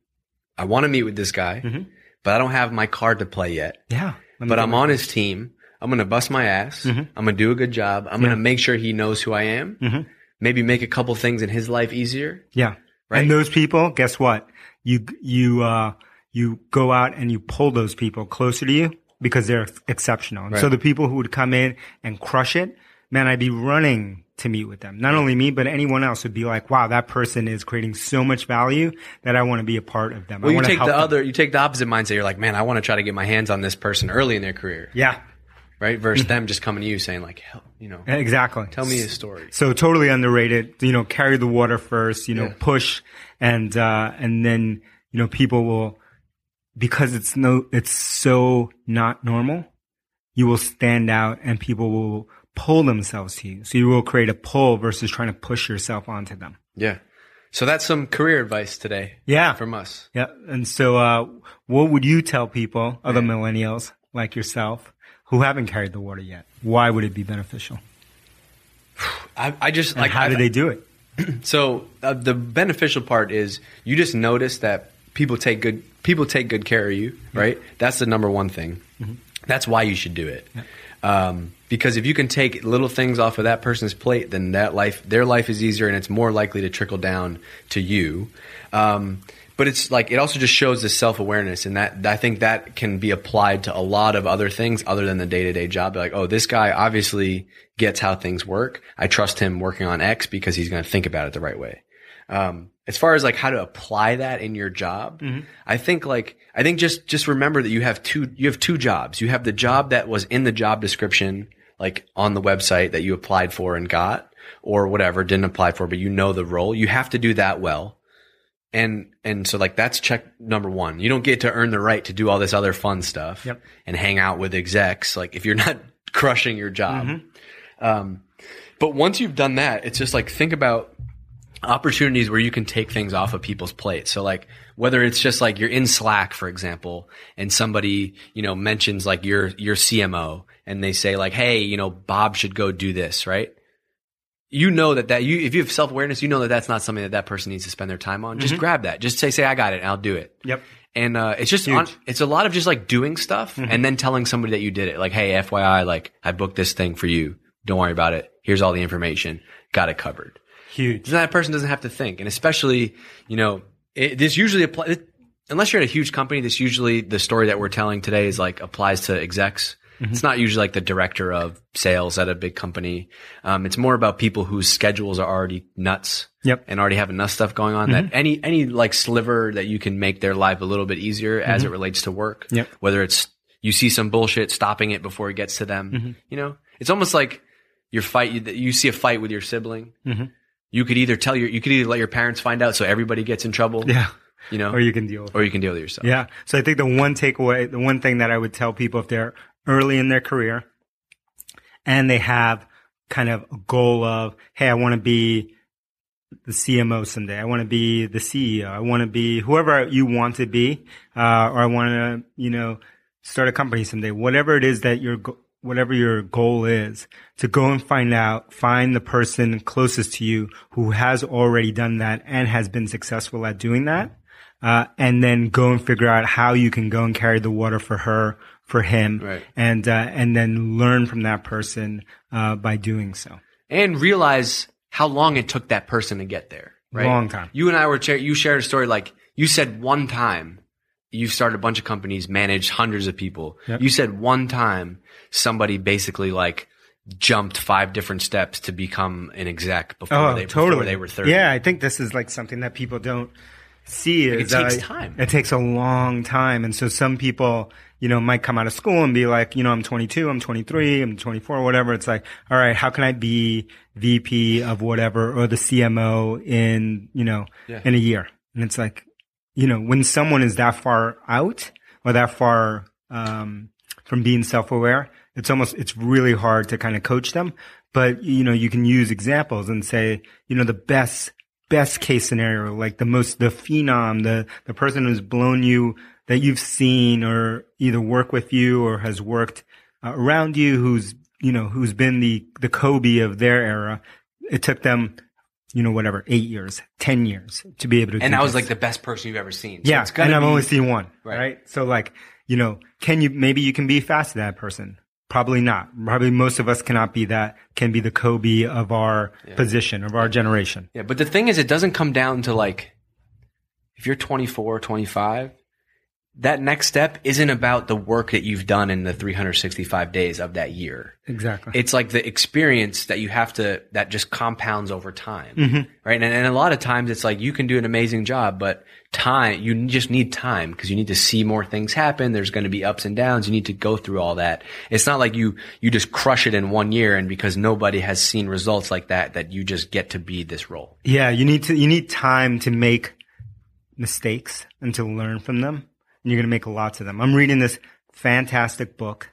I want to meet with this guy, Mm-hmm. but I don't have my card to play yet. Yeah. But I'm on his team. I'm gonna bust my ass. Mm-hmm. I'm gonna do a good job. I'm gonna make sure he knows who I am. Mm-hmm. Maybe make a couple things in his life easier. Yeah. Right? And those people, guess what? You, you, uh, you go out and you pull those people closer to you because they're exceptional. And so the people who would come in and crush it, man, I'd be running to meet with them. Not only me, but anyone else would be like, wow, that person is creating so much value that I want to be a part of them. I Well, you take the them. other, you take the opposite mindset. You're like, man, I want to try to get my hands on this person early in their career, Yeah, right? Versus them just coming to you saying like, Hell, you know, exactly. tell me his story. So totally underrated. You know, carry the water first. You know, Yeah. push, and uh, and then you know people will because it's no, it's so not normal. You will stand out, and people will pull themselves to you. So you will create a pull versus trying to push yourself onto them. Yeah. So that's some career advice today Yeah, from us. yeah. And so, uh, what would you tell people, other millennials like yourself, who haven't carried the water yet? Why would it be beneficial? I, I just And like how I- do they do it? So uh, the beneficial part is you just notice that people take good people take good care of you, right? That's the number one thing. That's why you should do it. Um, because if you can take little things off of that person's plate, then that life, their life is easier, and it's more likely to trickle down to you. Um, but it's like it also just shows this self awareness, and that I think that can be applied to a lot of other things other than the day to day job. Like, oh, this guy obviously gets how things work. I trust him working on X because he's going to think about it the right way. Um, as far as like how to apply that in your job, I think like I think just just remember that you have two you have two jobs. You have the job that was in the job description, like on the website that you applied for and got, or whatever didn't apply for, but you know the role. You have to do that well. And and so like that's check number one. You don't get to earn the right to do all this other fun stuff Yep. and hang out with execs. Like if you're not crushing your job. Um, but once you've done that, it's just like think about opportunities where you can take things off of people's plates. So like whether it's just like you're in Slack, for example, and somebody, you know, mentions like your your CMO and they say like, hey, you know, Bob should go do this, right? You know that that you if you have self awareness, you know that that's not something that that person needs to spend their time on. Just grab that. Just say, say I got it, and I'll do it. Yep. And uh, it's just on, it's a lot of just like doing stuff and then telling somebody that you did it. Like, hey, FYI, like I booked this thing for you. Don't worry about it. Here's all the information. Got it covered. Huge. So that person doesn't have to think. And especially, you know, it, this usually applies, unless you're at a huge company, this usually the story that we're telling today is like applies to execs. It's not usually like the director of sales at a big company. Um, it's more about people whose schedules are already nuts. Yep. And already have enough stuff going on that mm-hmm. any, any like sliver that you can make their life a little bit easier as mm-hmm. it relates to work. Yep. Whether it's you see some bullshit, stopping it before it gets to them. Mm-hmm. You know, it's almost like your fight, you, you see a fight with your sibling. You could either tell your, you could either let your parents find out so everybody gets in trouble. Yeah. You know, Or you can deal with or you can deal with yourself. Yeah. So I think the one takeaway, the one thing that I would tell people if they're early in their career and they have kind of a goal of, Hey, I want to be the CMO someday. I want to be the CEO. I want to be whoever you want to be, uh, or I want to, you know, start a company someday. Whatever it is that your, whatever your goal is, to go and find out, find the person closest to you who has already done that and has been successful at doing that. Uh, and then go and figure out how you can go and carry the water for her, for him, Right. and uh, and then learn from that person uh, by doing so. and realize how long it took that person to get there. Right? Long time. You and I were cha- you shared a story like you said one time you started a bunch of companies, managed hundreds of people. Yep. You said one time somebody basically like jumped five different steps to become an exec before Oh, they totally. before they were thirty. Yeah, I think this is like something that people don't see. Like, it takes uh, time. It takes a long time, and so some people, you know, might come out of school and be like, you know, I'm 22, I'm 23, I'm 24, whatever. It's like, all right, how can I be VP of whatever or the CMO in, you know, Yeah. in a year? And it's like, you know, when someone is that far out or that far um, from being self-aware, it's almost, it's really hard to kind of coach them. But, you know, you can use examples and say, you know, the best, best case scenario, like the most, the phenom, the, the person who's blown you that you've seen or either work with you or has worked uh, around you, who's, you know, who's been the, the Kobe of their era. It took them, you know, whatever, eight years, 10 years to be able to And that was this. like the best person you've ever seen. So Yeah, it's and I've only seen one. Right. Right. So like, you know, can you maybe you can be fast to that person? Probably not. Probably most of us cannot be that. Can be the Kobe of our position of our generation. Yeah, but the thing is, it doesn't come down to like, if you're 24, 25, that next step isn't about the work that you've done in the 365 days of that year. Exactly. It's like the experience that you have to, that just compounds over time. Mm-hmm. Right. And, and a lot of times it's like you can do an amazing job, but time, you just need time because you need to see more things happen. There's going to be ups and downs. You need to go through all that. It's not like you, you just crush it in one year and because nobody has seen results like that, that you just get to be this role. yeah, you need to you need time to make mistakes and to learn from them. And you're going to make lots of them. I'm reading this fantastic book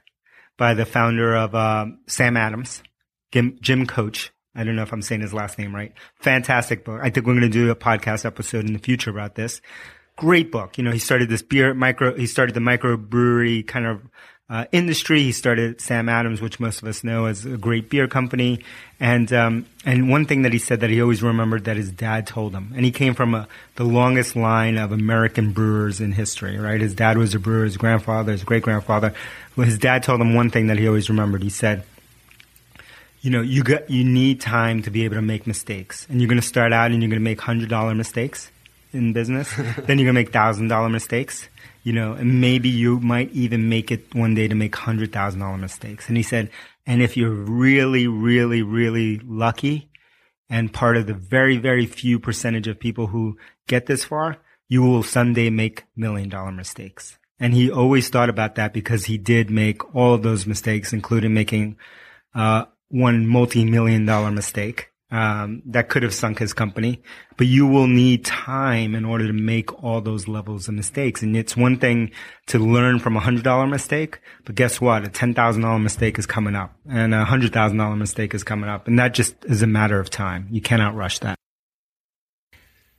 by the founder of uh, Sam Adams, Jim, Coach. I don't know if I'm saying his last name right. Fantastic book. I think we're going to do a podcast episode in the future about this. Great book. You know, he started this beer micro, he started the microbrewery kind of uh, industry. He started Sam Adams, which most of us know as a great beer company. And, um, and one thing that he said that he always remembered that his dad told him, and he came from a, the longest line of American brewers in history, right? His dad was a brewer, his grandfather, his great grandfather. Well, his dad told him one thing that he always remembered. He said, you know, you got, you need time to be able to make mistakes. And you're going to start out and you're going to make hundred dollar mistakes in business. then you're going to make thousand dollar mistakes, you know, and maybe you might even make it one day to make hundred thousand dollar mistakes. And he said, and if you're really, really, really lucky and part of the very, very few percentage of people who get this far, you will someday make million dollar mistakes. And he always thought about that because he did make all of those mistakes, including making, uh, one multi-million dollar mistake um, that could have sunk his company. But you will need time in order to make all those levels of mistakes. And it's one thing to learn from a hundred dollar mistake, but guess what? A ten thousand dollar mistake is coming up, and a hundred thousand dollar mistake is coming up, and that just is a matter of time. You cannot rush that.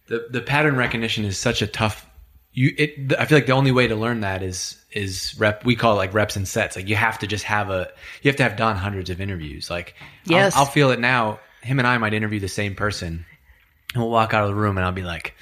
the the pattern recognition is such a tough you it i feel like the only way to learn that is is rep we call it like reps and sets like you have to just have a you have to have done hundreds of interviews like I'll- Yes. I'll, feel it now him and i might interview the same person and we'll walk out of the room and i'll be like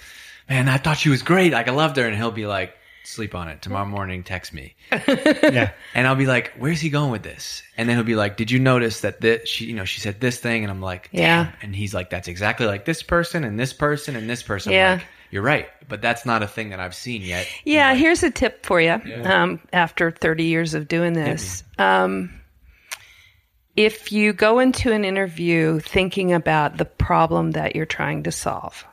man i thought she was great like i loved her and he'll be like sleep on it tomorrow morning text me Yeah. and I'll be like, "Where's he going with this?" And then he'll be like, "Did you notice that this, she, you know, she said this thing?" And I'm like, Yeah. And he's like, "That's exactly like this person and this person and this person." I'm Yeah. like, You're right, but that's not a thing that I've seen yet. Yeah, here's a tip for you. Um, after 30 years of doing this, um, if you go into an interview thinking about the problem that you're trying to solve,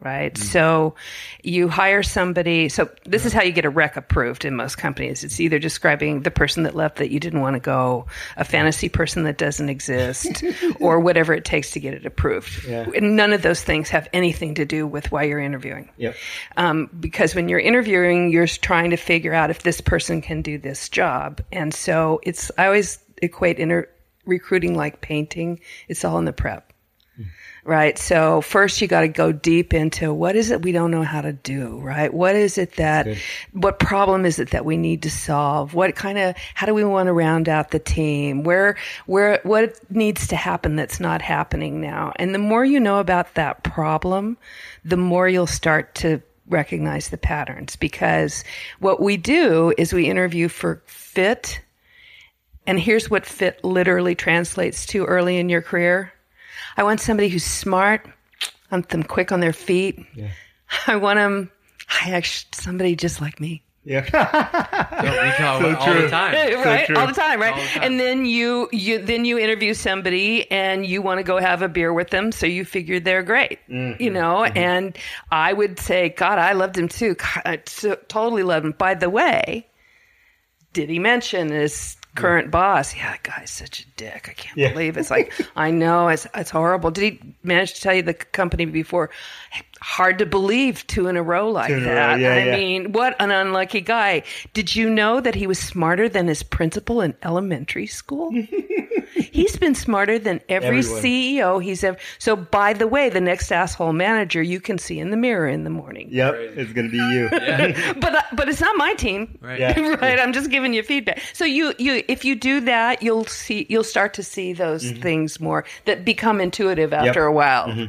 right? So you hire somebody. So this is how you get a rec approved in most companies. It's either describing the person that left that you didn't want to go, a fantasy person that doesn't exist, or whatever it takes to get it approved. And none of those things have anything to do with why you're interviewing Yep. um, because when you're interviewing, you're trying to figure out if this person can do this job. And so it's, I always equate inter- recruiting like painting. It's all in the prep. Right. So first you got to go deep into what is it we don't know how to do, right? What is it that, what problem is it that we need to solve? What kind of, how do we want to round out the team? Where, where, what needs to happen that's not happening now? And the more you know about that problem, the more you'll start to recognize the patterns because what we do is we interview for fit. And here's what fit literally translates to early in your career. I want somebody who's smart. I want them quick on their feet. I want them, I actually, somebody just like me. Yeah. So we talk about it all the time. right true. all the time right the time. and then you you then you interview somebody and you want to go have a beer with them so you figure they're great Mm-hmm. you know and i would say god i loved him too God, I t- totally loved him by the way did he mention his current boss, yeah, that guy's such a dick. I can't believe it's like I know it's it's horrible. Did he manage to tell you the company before? Hard to believe two in a row like in a row, that. yeah, I yeah. mean, what an unlucky guy. Did you know that he was smarter than his principal in elementary school? He's been smarter than every Everyone. CEO he's ever. So, by the way, the next asshole manager you can see in the mirror in the morning. Yep, it's gonna be you. But uh, but it's not my team, Right. Yeah. right? I'm just giving you feedback. So you you if you do that, you'll see you'll start to see those Mm-hmm. things more that become intuitive after a while. Mm-hmm.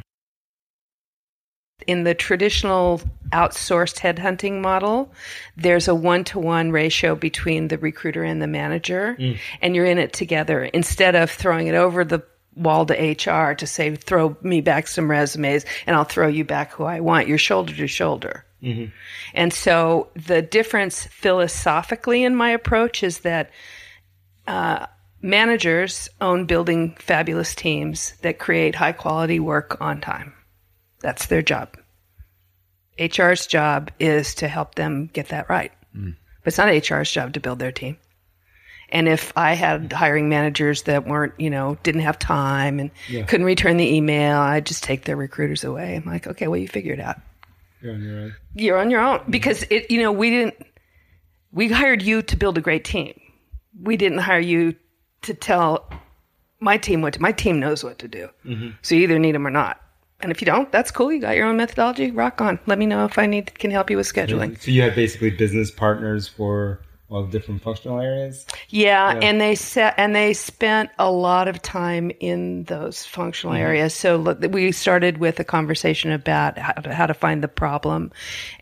In the traditional outsourced headhunting model, there's a one to one ratio between the recruiter and the manager, Mm. and you're in it together instead of throwing it over the wall to HR to say, throw me back some resumes and I'll throw you back who I want. You're shoulder to shoulder. And so the difference philosophically in my approach is that uh, managers own building fabulous teams that create high quality work on time. That's their job. HR's job is to help them get that right. Mm. But it's not HR's job to build their team. And if I had hiring managers that weren't, you know, didn't have time and couldn't return the email, I'd just take their recruiters away. I'm like, okay, well, you figure it out You're on your own. you're on your own because it you know we didn't we hired you to build a great team we didn't hire you to tell my team what to, my team knows what to do mm-hmm. so you either need them or not and if you don't that's cool. You got your own methodology. Rock on. Let me know if i need can help you with scheduling. So you have basically business partners for all the different functional areas. Yeah, and they set and they spent a lot of time in those functional mm-hmm. areas. So look, we started with a conversation about how to, how to find the problem,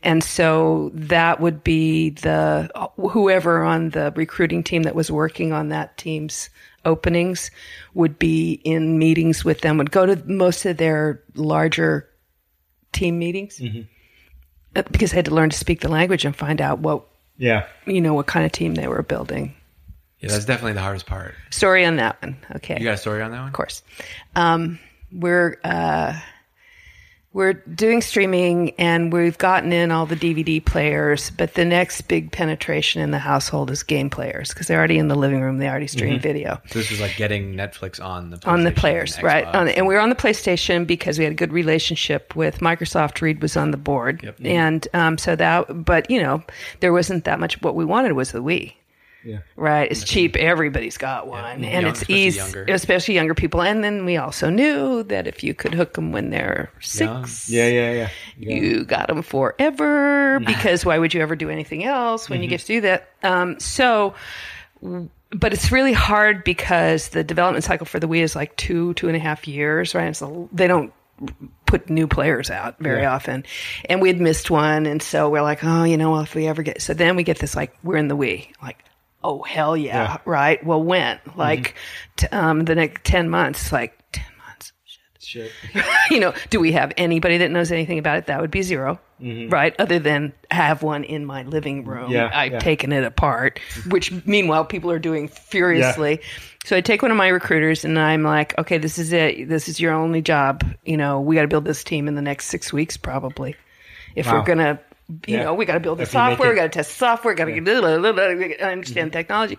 and so that would be the whoever on the recruiting team that was working on that team's openings would be in meetings with them. Would go to most of their larger team meetings. Uh, Because they had to learn to speak the language and find out what Yeah. you know what kind of team they were building. Yeah, that's definitely the hardest part. Story on that one. Okay. You got a story on that one? of course. Um, we're uh, we're doing streaming and we've gotten in all the DVD players, but the next big penetration in the household is game players because they're already in the living room. They already stream video So this is like getting Netflix on the on the players, and right? On, and we were on the PlayStation because we had a good relationship with Microsoft. Reed was on the board, and um, so that. But you know, there wasn't that much. What we wanted was the Wii. Yeah. Right, it's cheap. Everybody's got one, and Young- it's especially easy, younger. especially younger people. And then we also knew that if you could hook them when they're six, Yeah, yeah, yeah. yeah. you got them forever. Because why would you ever do anything else when you get to do that? Um, so, but it's really hard because the development cycle for the Wii is like two, two and a half years, right? So they don't put new players out very often. And we had missed one. And so we're like, oh, you know, if we ever get, so then we get this like, we're in the Wii. Like, oh, hell yeah. Yeah. Right. Well, when? Like, t- um, the next 10 months, like 10 months. Shit. you know, do we have anybody that knows anything about it? That would be 0 right? Other than have one in my living room. Yeah, I've yeah. taken it apart, which meanwhile people are doing furiously. So I take one of my recruiters and I'm like, okay, this is it. This is your only job. You know, we got to build this team in the next six weeks, probably. If we're going to, you Yeah. know, we got to build the If software, we got to test the software, got to get, blah, blah, blah, blah, we gotta understand technology.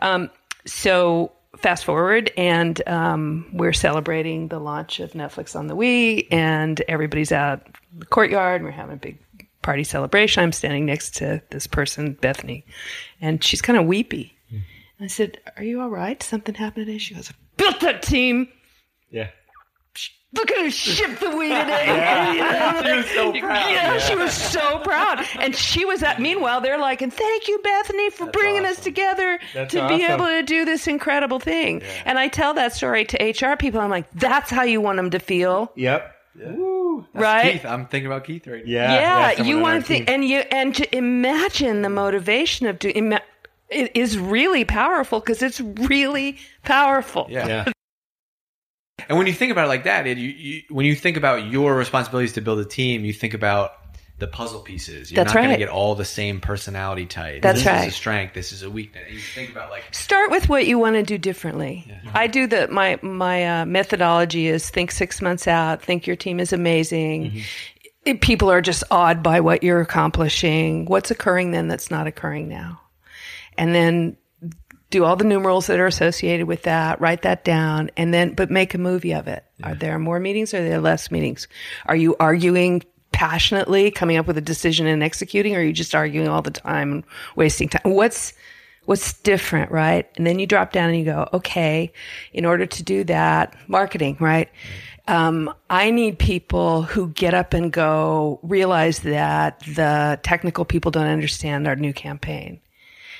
Um, so fast forward and um, we're celebrating the launch of netflix on the wii and everybody's out in the courtyard and we're having a big party celebration. I'm standing next to this person bethany and she's kind of weepy i said are you all right? Something happened today? She goes built that team. Yeah. Look at her ship the Wii today. she was so proud. Yeah, she was so proud. And she was at, meanwhile, they're like, and thank you, Bethany, for bringing us together That's to be able to do this incredible thing. And I tell that story to HR people. I'm like, that's how you want them to feel, Yep. right? Keith, I'm thinking about Keith right now. Yeah. yeah, you want to think, and you and to imagine the motivation of doing. It is really powerful because it's really powerful. Yeah. Yeah. And when you think about it like that, it, you, you, when you think about your responsibilities to build a team, you think about the puzzle pieces. You're That's not going to get all the same personality type. That's this right. is a strength. This is a weakness. And you think about like start with what you want to do differently. I do the my my uh, methodology is think six months out. Think your team is amazing. If people are just awed by what you're accomplishing. What's occurring then that's not occurring now, and then do all the numerals that are associated with that, write that down, and then, but make a movie of it. Are there more meetings or are there less meetings? Are you arguing passionately, coming up with a decision and executing, or are you just arguing all the time and wasting time? What's, what's different, right? And then you drop down and you go, okay, in order to do that, marketing, right? Um, I need people who get up and go, realize that the technical people don't understand our new campaign.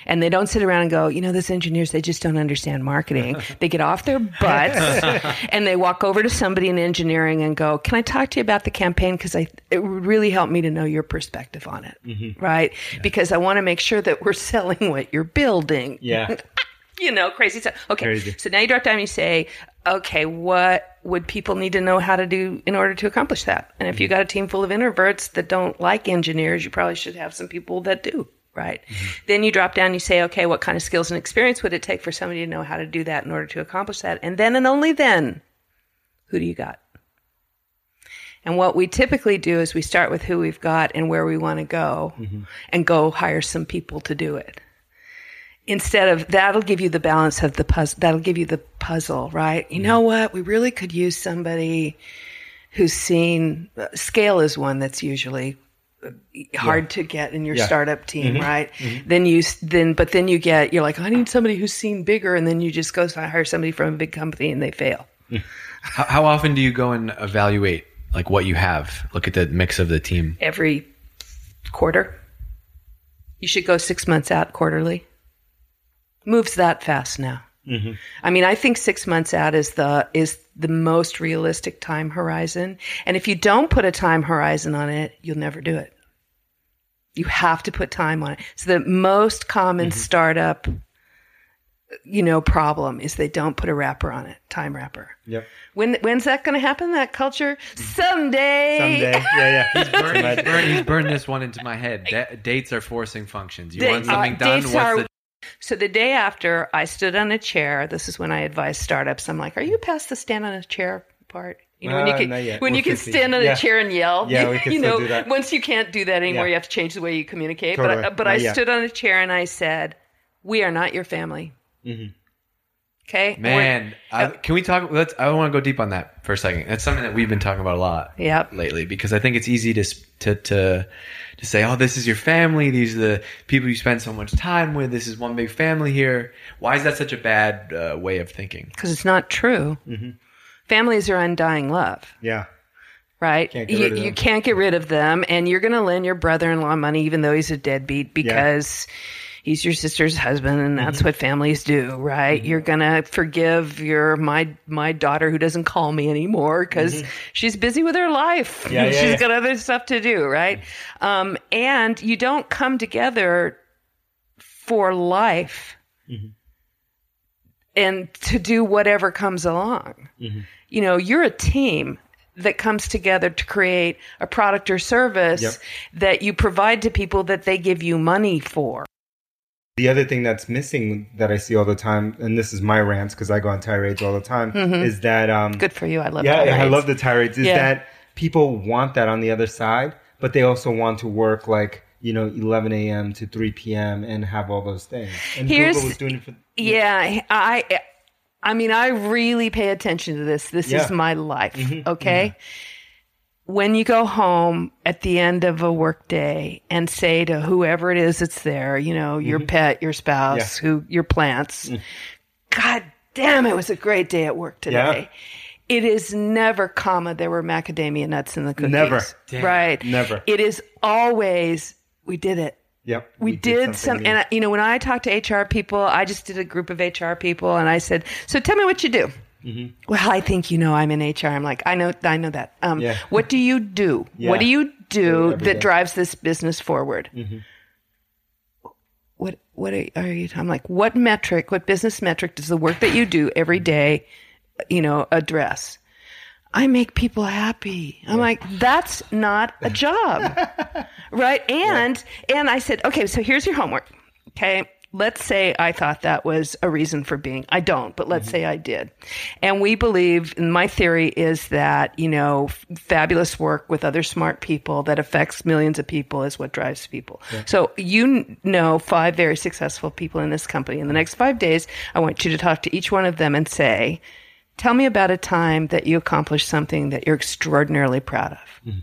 And they don't sit around and go, you know, those engineers, they just don't understand marketing. they get off their butts and they walk over to somebody in engineering and go, can I talk to you about the campaign? Because I, it would really help me to know your perspective on it. Mm-hmm. Right. Because I want to make sure that we're selling what you're building Yeah. you know, crazy stuff. Okay. Crazy. So now you drop down and you say, okay, what would people need to know how to do in order to accomplish that? And if you mm-hmm. got a team full of introverts that don't like engineers, you probably should have some people that do, right? Mm-hmm. Then you drop down you say, okay, what kind of skills and experience would it take for somebody to know how to do that in order to accomplish that? And then and only then, who do you got? And what we typically do is we start with who we've got and where we want to go mm-hmm. and go hire some people to do it instead of that'll give you the balance of the puzzle that'll give you the puzzle right you know what we really could use somebody who's seen uh, scale is one that's usually hard to get in your Yeah. startup team mm-hmm. right? Mm-hmm. Then you then but then you get you're like i need somebody who's seen bigger and then you just go hire somebody from a big company and they fail. How, how often do you go and evaluate like what you have? Look at the mix of the team. every quarter. You should go six months out quarterly. Moves that fast now. Mm-hmm. I mean, I think six months out is the is the most realistic time horizon. And if you don't put a time horizon on it, you'll never do it. You have to put time on it. So the most common startup, you know, problem is they don't put a wrapper on it, time wrapper. Yep. When when's that going to happen? That culture someday. Someday. Yeah, yeah. Burn, he's, burned, he's burned this one into my head. Da- dates are forcing functions. You Da- want something uh, done? dates What's are- the So the day after, I stood on a chair. This is when I advise startups. I'm like, "Are you past the stand on a chair part?" You know, when you Uh, can when We're you can stand on Yeah. a chair and yell. Yeah, you, we can you still know, do that. once you can't do that anymore, Yeah. you have to change the way you communicate. Totally. But but Not I yet. stood on a chair and I said, "We are not your family." Mm-hmm. Okay, man? I, can we talk? Let's. I want to go deep on that for a second. That's something that we've been talking about a lot. Yep. lately because I think it's easy to to to to say, "Oh, this is your family. These are the people you spend so much time with. This is one big family here." Why is that such a bad uh, way of thinking? because it's not true. Mm-hmm. Families are undying love. Yeah. right? Can't you, you can't get rid of them, and you're going to lend your brother-in-law money even though he's a deadbeat because he's your sister's husband, and Mm-hmm. that's what families do, right? You're going to forgive your my my daughter who doesn't call me anymore because she's busy with her life. Mm-hmm. Yeah, yeah, she's yeah. got other stuff to do, right? Um, and you don't come together for life. Mm-hmm. And to do whatever comes along. Mm-hmm. You know, you're a team that comes together to create a product or service Yep. that you provide to people that they give you money for. The other thing that's missing that I see all the time, and this is my rants because I go on tirades all the time, is that um, Good for you. I love yeah, I love the tirades. Is Yeah. that people want that on the other side, but they also want to work like you know 11 a.m. to 3 p.m. and have all those things. And Here's- Google was doing it for Yeah, I I mean I really pay attention to this. This is Yeah. Mm-hmm. my life, okay? When you go home at the end of a work day and say to whoever it is that's there, you know, your pet, your spouse, Mm-hmm. Yeah. Mm. who your plants, God damn, it was a great day at work today. It is never, comma, there were macadamia nuts in the cookies. Never. Right. Never. It is always, we did it Yep, we, did, some and I, you know when i talk to hr people i just did a group of hr people and i said so tell me what you do Mm-hmm. well i think you know i'm in hr i'm like i know i know that um, Yeah. what do you do Yeah. what do you do every that day. Mm-hmm. drives this business forward what what are, are you i'm like what metric what business metric does the work that you do every day you know address I make people happy. I'm like, that's not a job. right? And and I said, okay, so here's your homework. Okay. Let's say I thought that was a reason for being. I don't, but let's say I did. And we believe, and my theory is that, you know, f- fabulous work with other smart people that affects millions of people is what drives people. So you know five very successful people in this company. In the next five days, I want you to talk to each one of them and say, tell me about a time that you accomplished something that you're extraordinarily proud of. Mm-hmm.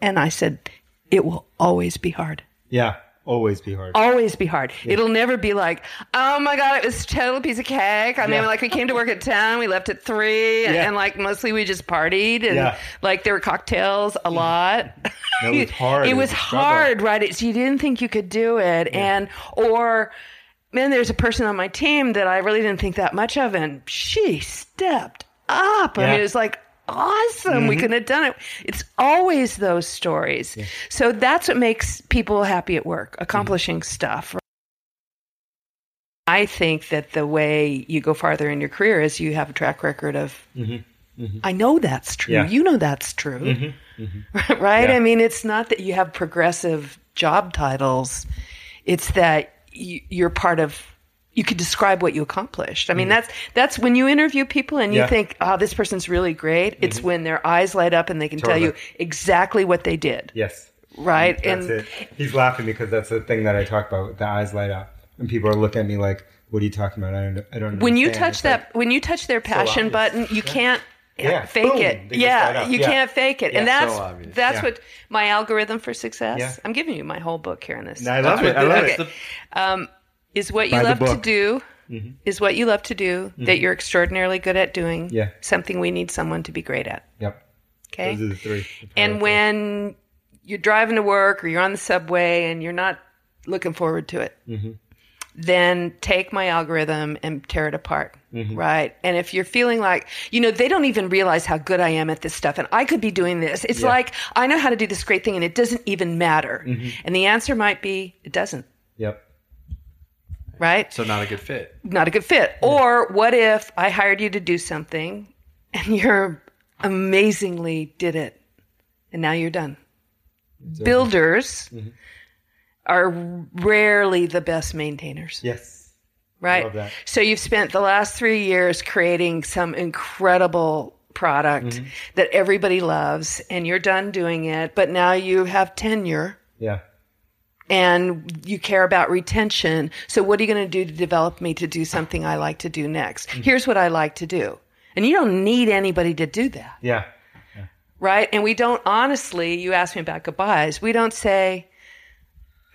And I said, it will always be hard Yeah. Always be hard. always be hard. It'll never be like, oh my god, it was a total piece of cake. I mean, Yeah. like we came to work at ten, we left at three, and, Yeah. and like mostly we just partied, and Yeah. like there were cocktails a lot. It was hard. it It was was hard, right? It's, you didn't think you could do it, and or. Man, there's a person on my team that I really didn't think that much of, and she stepped up. I mean, it was like awesome. We mm-hmm. couldn't have done it. It's always those stories. So that's what makes people happy at work, accomplishing mm-hmm. stuff. I think that the way you go farther in your career is you have a track record of. Mm-hmm. I know that's true. Yeah. You know that's true, right? Yeah. I mean, it's not that you have progressive job titles; it's that you, you're part of. You could describe what you accomplished. I mean, that's that's when you interview people and you Yeah. think, "Oh, this person's really great." It's when their eyes light up and they can tell you exactly what they did, Yes. right? That's and it. He's laughing because that's the thing that I talk about. The eyes light up, and people are looking at me like, "What are you talking about?" I don't. I don't. when you touch It's that like, when you touch their passion obvious. button you can't Yeah, fake boom, it they yeah you Yeah. can't fake it and that's so that's Yeah. what my algorithm for success Yeah. i'm giving you my whole book here in this I love it. I love Okay. it. um, is what you love to do is what you love to do that you're extraordinarily good at doing Mm-hmm. Yeah. something we need someone to be great at Yep. okay Those are the three. and when you're driving to work or you're on the subway and you're not looking forward to it, Mm-hmm. then take my algorithm and tear it apart. Mm-hmm. Right. And if you're feeling like, you know, they don't even realize how good I am at this stuff and I could be doing this. It's like, I know how to do this great thing and it doesn't even matter. Mm-hmm. And the answer might be, it doesn't. Yep. Right. So not a good fit. not a good fit. Or what if I hired you to do something and you're amazingly did it and now you're done? Builders Mm-hmm. are rarely the best maintainers, Yes. right? So you've spent the last three years creating some incredible product Mm-hmm. that everybody loves and you're done doing it, but now you have tenure Yeah. And you care about retention. So what are you going to do to develop me to do something I like to do next? Mm-hmm. Here's what I like to do. And you don't need anybody to do that, Yeah. right? And we don't honestly, you asked me about goodbyes. We don't say,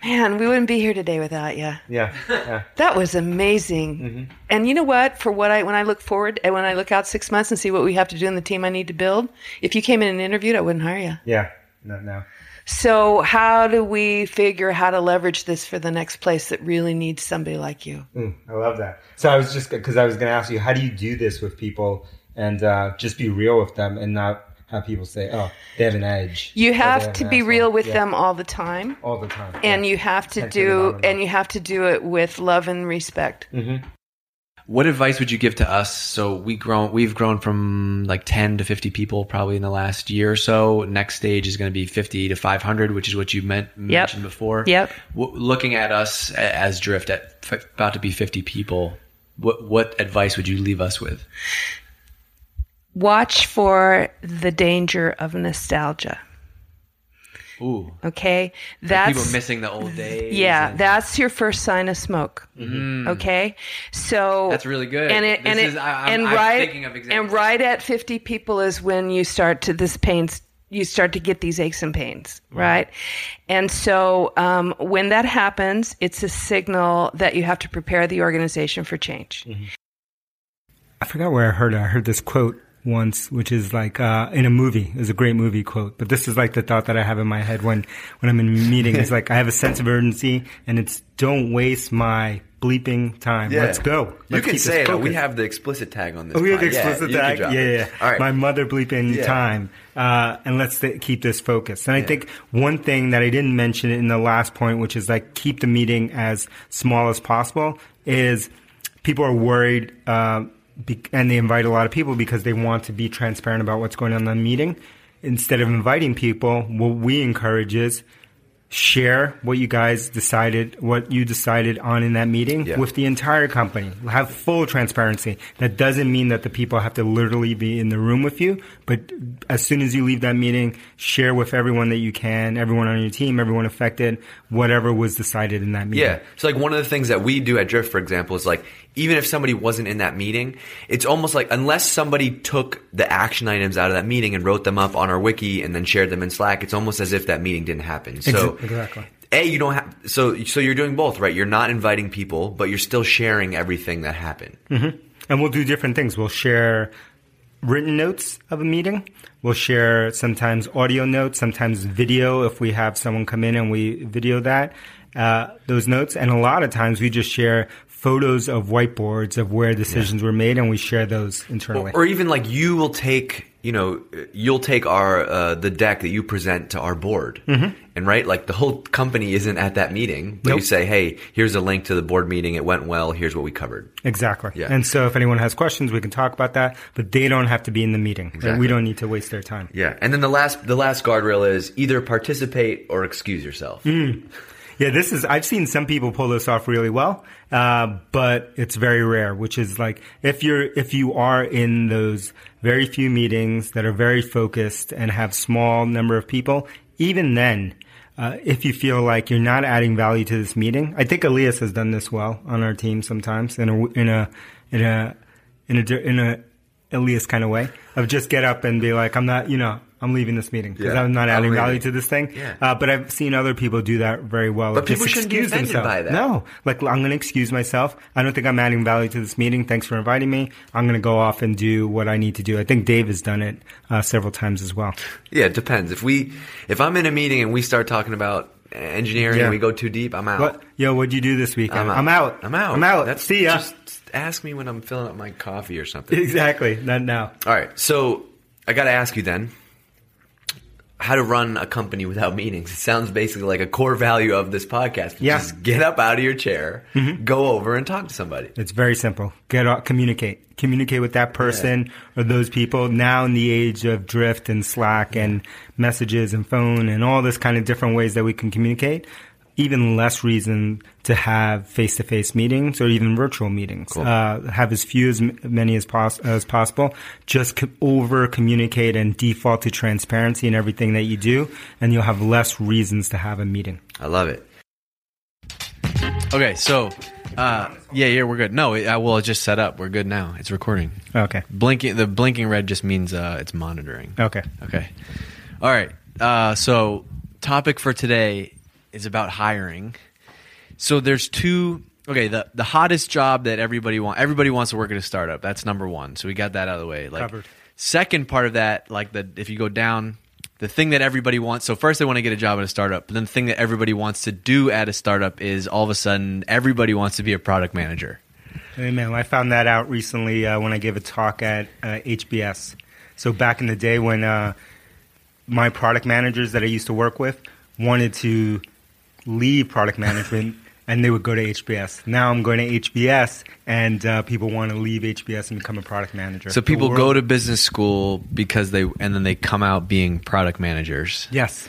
man, we wouldn't be here today without you. Yeah. Yeah. That was amazing. Mm-hmm. And you know what? For what I, when I look forward and when I look out six months and see what we have to do in the team I need to build, if you came in and interviewed, I wouldn't hire you. Yeah. No, now. So how do we figure how to leverage this for the next place that really needs somebody like you? Mm, I love that. So I was just because I was going to ask you, how do you do this with people and uh, just be real with them and not have people say, "Oh, they have an edge." You have to be asshole." real with Yeah. them all the time. all the time, And Yeah. you have to Can't turn it on do and and you have to do it with love and respect. What advice would you give to us? So we grown, we've grown from like 10 to 50 people probably in the last year or so. Next stage is going to be 50 to 500, which is what you meant, mentioned before. Yep. W- looking at us as Drift at f- about to be 50 people, what, what advice would you leave us with? Watch for the danger of nostalgia. Ooh. Okay? That's People missing the old days. Yeah, and- that's your first sign of smoke. Mm-hmm. Okay, so That's really good. And it This and it is- I- I'm- and I'm right thinking of and right at fifty people is when you start to this pains. You start to get these aches and pains, mm-hmm. right? And so um, when that happens, it's a signal that you have to prepare the organization for change. Mm-hmm. I forgot where I heard it. I heard this quote once, which is like uh, in a movie. It was a great movie quote, but this is like the thought that I have in my head when when I'm in a meeting. It's like I have a sense of urgency, and it's don't waste my bleeping time. Yeah. Let's go. You Let's can say it. We have the explicit tag on this. Oh, we have the pod. Yeah, explicit tag. Yeah, yeah. All right. My mother bleeping Yeah. time. Uh, and let's th- keep this focused. And I think one thing that I didn't mention in the last point, which is like keep the meeting as small as possible, is people are worried, uh, and they invite a lot of people because they want to be transparent about what's going on in the meeting. Instead of inviting people, what we encourage is share what you guys decided, what you decided on in that meeting Yeah. with the entire company. Have full transparency. That doesn't mean that the people have to literally be in the room with you, but as soon as you leave that meeting, share with everyone that you can, everyone on your team, everyone affected, whatever was decided in that meeting. Yeah. So like one of the things that we do at Drift, for example, is like even if somebody wasn't in that meeting, it's almost like unless somebody took the action items out of that meeting and wrote them up on our wiki and then shared them in Slack, it's almost as if that meeting didn't happen. So Exa- exactly. A, you don't have so so you're doing both, right? You're not inviting people, but you're still sharing everything that happened. And we'll do different things. We'll share written notes of a meeting. We'll share sometimes audio notes, sometimes video if we have someone come in and we video that, uh, those notes. And a lot of times we just share photos of whiteboards of where decisions were made and we share those internally. Or even like you will take, you know, you'll take our uh, the deck that you present to our board, and right, like the whole company isn't at that meeting, but you say, hey, here's a link to the board meeting. It went well. Here's what we covered. Exactly. Yeah. And so if anyone has questions, we can talk about that, but they don't have to be in the meeting. right? Exactly. We don't need to waste their time. Yeah, and then the last the last guardrail is either participate or excuse yourself. Yeah, this is. I've seen some people pull this off really well, uh, but it's very rare. Which is like if you're if you are in those very few meetings that are very focused and have small number of people, even then, uh, if you feel like you're not adding value to this meeting, I think Elias has done this well on our team sometimes in a in a in a in a in a Elias kind of way of just get up and be like, I'm not, you know. I'm leaving this meeting because Yeah. I'm not adding I'm value to this thing. Yeah. Uh, but I've seen other people do that very well. But people shouldn't be excuse offended themselves. by that. No, like I'm going to excuse myself. I don't think I'm adding value to this meeting. Thanks for inviting me. I'm going to go off and do what I need to do. I think Dave has done it uh, several times as well. Yeah, it depends. If we if I'm in a meeting and we start talking about engineering Yeah. and we go too deep, I'm out. What? Yo, what'd you do this weekend? I'm out. I'm out. I'm out. I'm out. That's, See ya. Just ask me when I'm filling up my coffee or something. exactly. Not now. All right. So I got to ask you then how to run a company without meetings. It sounds basically like a core value of this podcast. Yeah. Just get up out of your chair, mm-hmm. go over and talk to somebody. It's very simple. Get out, communicate. Communicate with that person or those people. Now in the age of drift and Slack and messages and phone and all this kind of different ways that we can communicate, even less reason to have face-to-face meetings or even virtual meetings. Uh, have as few as many as, pos- as possible. Just co- over communicate and default to transparency in everything that you do, and you'll have less reasons to have a meeting. I love it. Okay, so uh, yeah, yeah, we're good. No, it, uh, well, it's just set up. We're good now. It's recording. Okay. Blinking. The blinking red just means uh, it's monitoring. Okay. Okay. All right. Uh, so, topic for today is about hiring. So there's two. Okay, the the hottest job that everybody want everybody wants to work at a startup. That's number one. So we got that out of the way. Like Covered. second part of that, like the if you go down, the thing that everybody wants. So first they want to get a job at a startup, but then the thing that everybody wants to do at a startup is all of a sudden everybody wants to be a product manager. Amen. I found that out recently uh, when I gave a talk at uh, HBS. So back in the day when uh, my product managers that I used to work with wanted to leave product management and they would go to HBS. Now I'm going to HBS and uh, people want to leave HBS and become a product manager. So people go to business school because they and then they come out being product managers. Yes.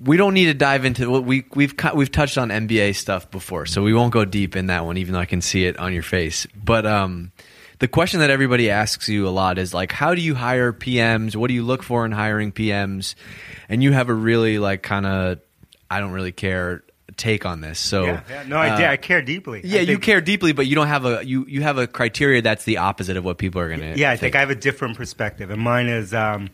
we don't need to dive into what we we've we've touched on MBA stuff before, so we won't go deep in that one, even though I can see it on your face. But um, the question that everybody asks you a lot is like, how do you hire PMs? What do you look for in hiring PMs? And you have a really like kind of I don't really care take on this. So Yeah, yeah. No, I, uh. I care deeply. Yeah, you care deeply, but you don't have a you you have a criteria that's the opposite of what people are gonna. Yeah, I think I have a different perspective, and mine is um,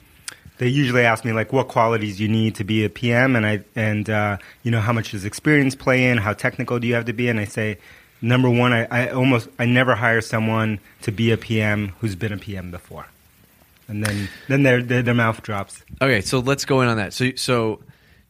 they usually ask me like what qualities you need to be a PM, and I and uh, you know how much does experience play in, how technical do you have to be, and I say number one, I, I almost I never hire someone to be a PM who's been a PM before, and then then their their, their mouth drops. Okay, so let's go in on that. So, so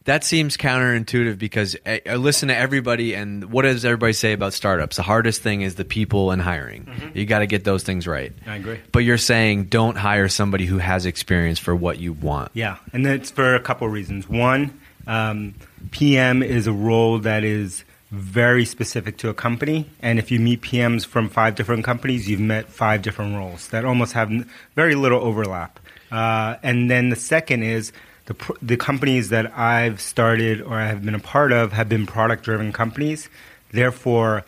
that seems counterintuitive because I, I listen to everybody, and what does everybody say about startups? The hardest thing is the people and hiring. You got to get those things right. I agree. But you're saying don't hire somebody who has experience for what you want. Yeah, and it's for a couple of reasons. One, um, PM is a role that is very specific to a company, and if you meet PMs from five different companies, you've met five different roles that almost have very little overlap. Uh, and then the second is the the companies that I've started or I have been a part of have been product driven companies. Therefore,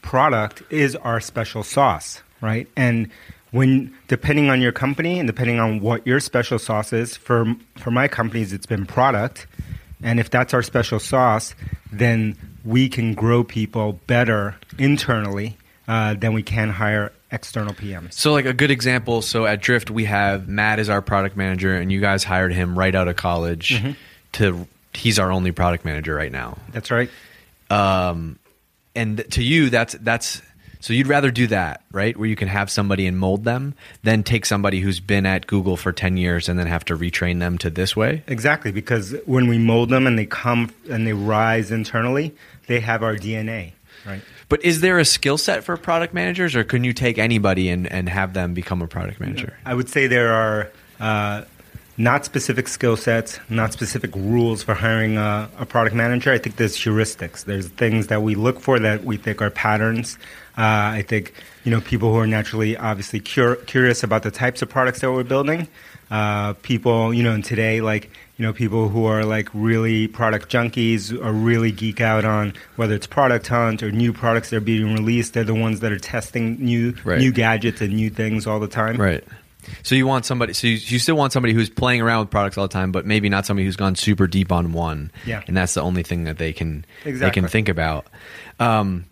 product is our special sauce, right? And when depending on your company and depending on what your special sauce is, for for my companies, it's been product, and if that's our special sauce, then we can grow people better internally uh, than we can hire external PMs. So, like a good example. So at Drift, we have Matt as our product manager, and you guys hired him right out of college. Mm-hmm. To he's our only product manager right now. That's right. Um, and to you, that's that's so you'd rather do that, right? Where you can have somebody and mold them, than take somebody who's been at Google for ten years and then have to retrain them to this way. Exactly, because when we mold them and they come and they rise internally, they have our DNA, right? But is there a skill set for product managers, or can you take anybody and, and have them become a product manager? I would say there are uh, not specific skill sets, not specific rules for hiring a, a, product manager. I think there's heuristics. There's things that we look for that we think are patterns. Uh, I think you know people who are naturally obviously cur- curious about the types of products that we're building. Uh, people, you know, in today, like you know, people who are like really product junkies or really geek out on whether it's product hunt or new products that are being released. They're the ones that are testing new Right. new gadgets and new things all the time. Right. So you want somebody. So you, you still want somebody who's playing around with products all the time, but maybe not somebody who's gone super deep on one. Yeah. And that's the only thing that they can they can think about. Um,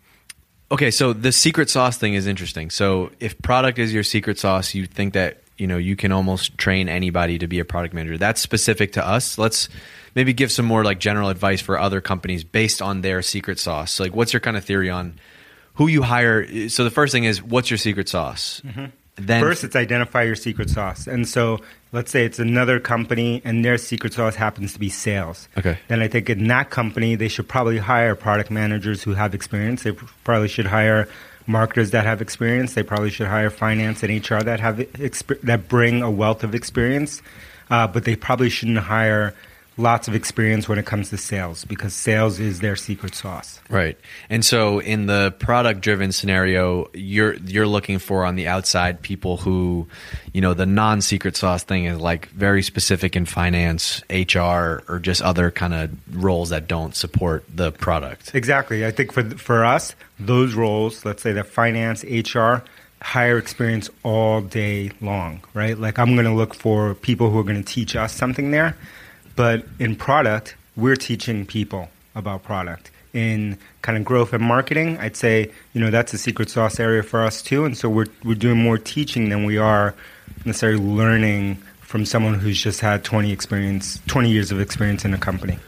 okay, so the secret sauce thing is interesting. So if product is your secret sauce, you think that you know you can almost train anybody to be a product manager. That's specific to us. Let's maybe give some more like general advice for other companies based on their secret sauce. Like, what's your kind of theory on who you hire? So the first thing is, what's your secret sauce? Mm-hmm. First, it's identify your secret sauce. And so, let's say it's another company and their secret sauce happens to be sales. Okay. Then I think in that company, they should probably hire product managers who have experience. They probably should hire marketers that have experience. They probably should hire finance and HR that have exp- that bring a wealth of experience. Uh, but they probably shouldn't hire lots of experience when it comes to sales because sales is their secret sauce. Right. And so in the product driven scenario, you're you're looking for on the outside people who, you know, the non secret sauce thing is like very specific in finance, HR, or just other kind of roles that don't support the product. Exactly. I think for for us, those roles, let's say that finance, HR, hire experience all day long, right? Like I'm going to look for people who are going to teach us something there. But in product, we're teaching people about product. In kind of growth and marketing, I'd say, you know, that's a secret sauce area for us too. And so we're we're doing more teaching than we are necessarily learning from someone who's just had 20 experience 20 years of experience in a company.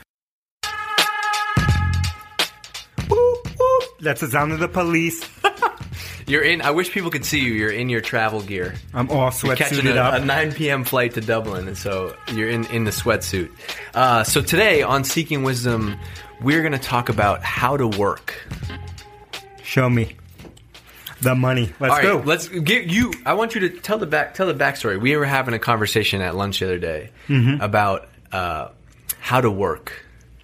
That's the sound of the police. You're in. I wish people could see you. You're in your travel gear. I'm all catching sweatsuited a, up. a 9 p.m. flight to Dublin, and so you're in in the sweatsuit. Uh, so today on Seeking Wisdom, we're going to talk about how to work. Show me the money. Let's All right, go. let's get you. I want you to tell the back tell the backstory. We were having a conversation at lunch the other day Mm-hmm. about uh, how to work.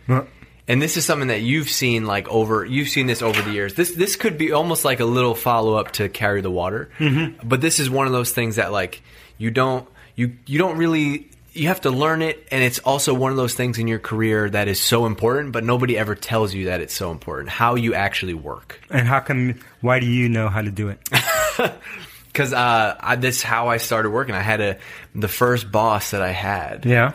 Well, And this is something that you've seen like over you've seen this over the years. This this could be almost like a little follow up to carry the water. Mm-hmm. But this is one of those things that like you don't you you don't really you have to learn it and it's also one of those things in your career that is so important but nobody ever tells you that it's so important how you actually work And how come? Why do you know how to do it? because uh, I, that's how I started working. I had a the first boss that I had. Yeah.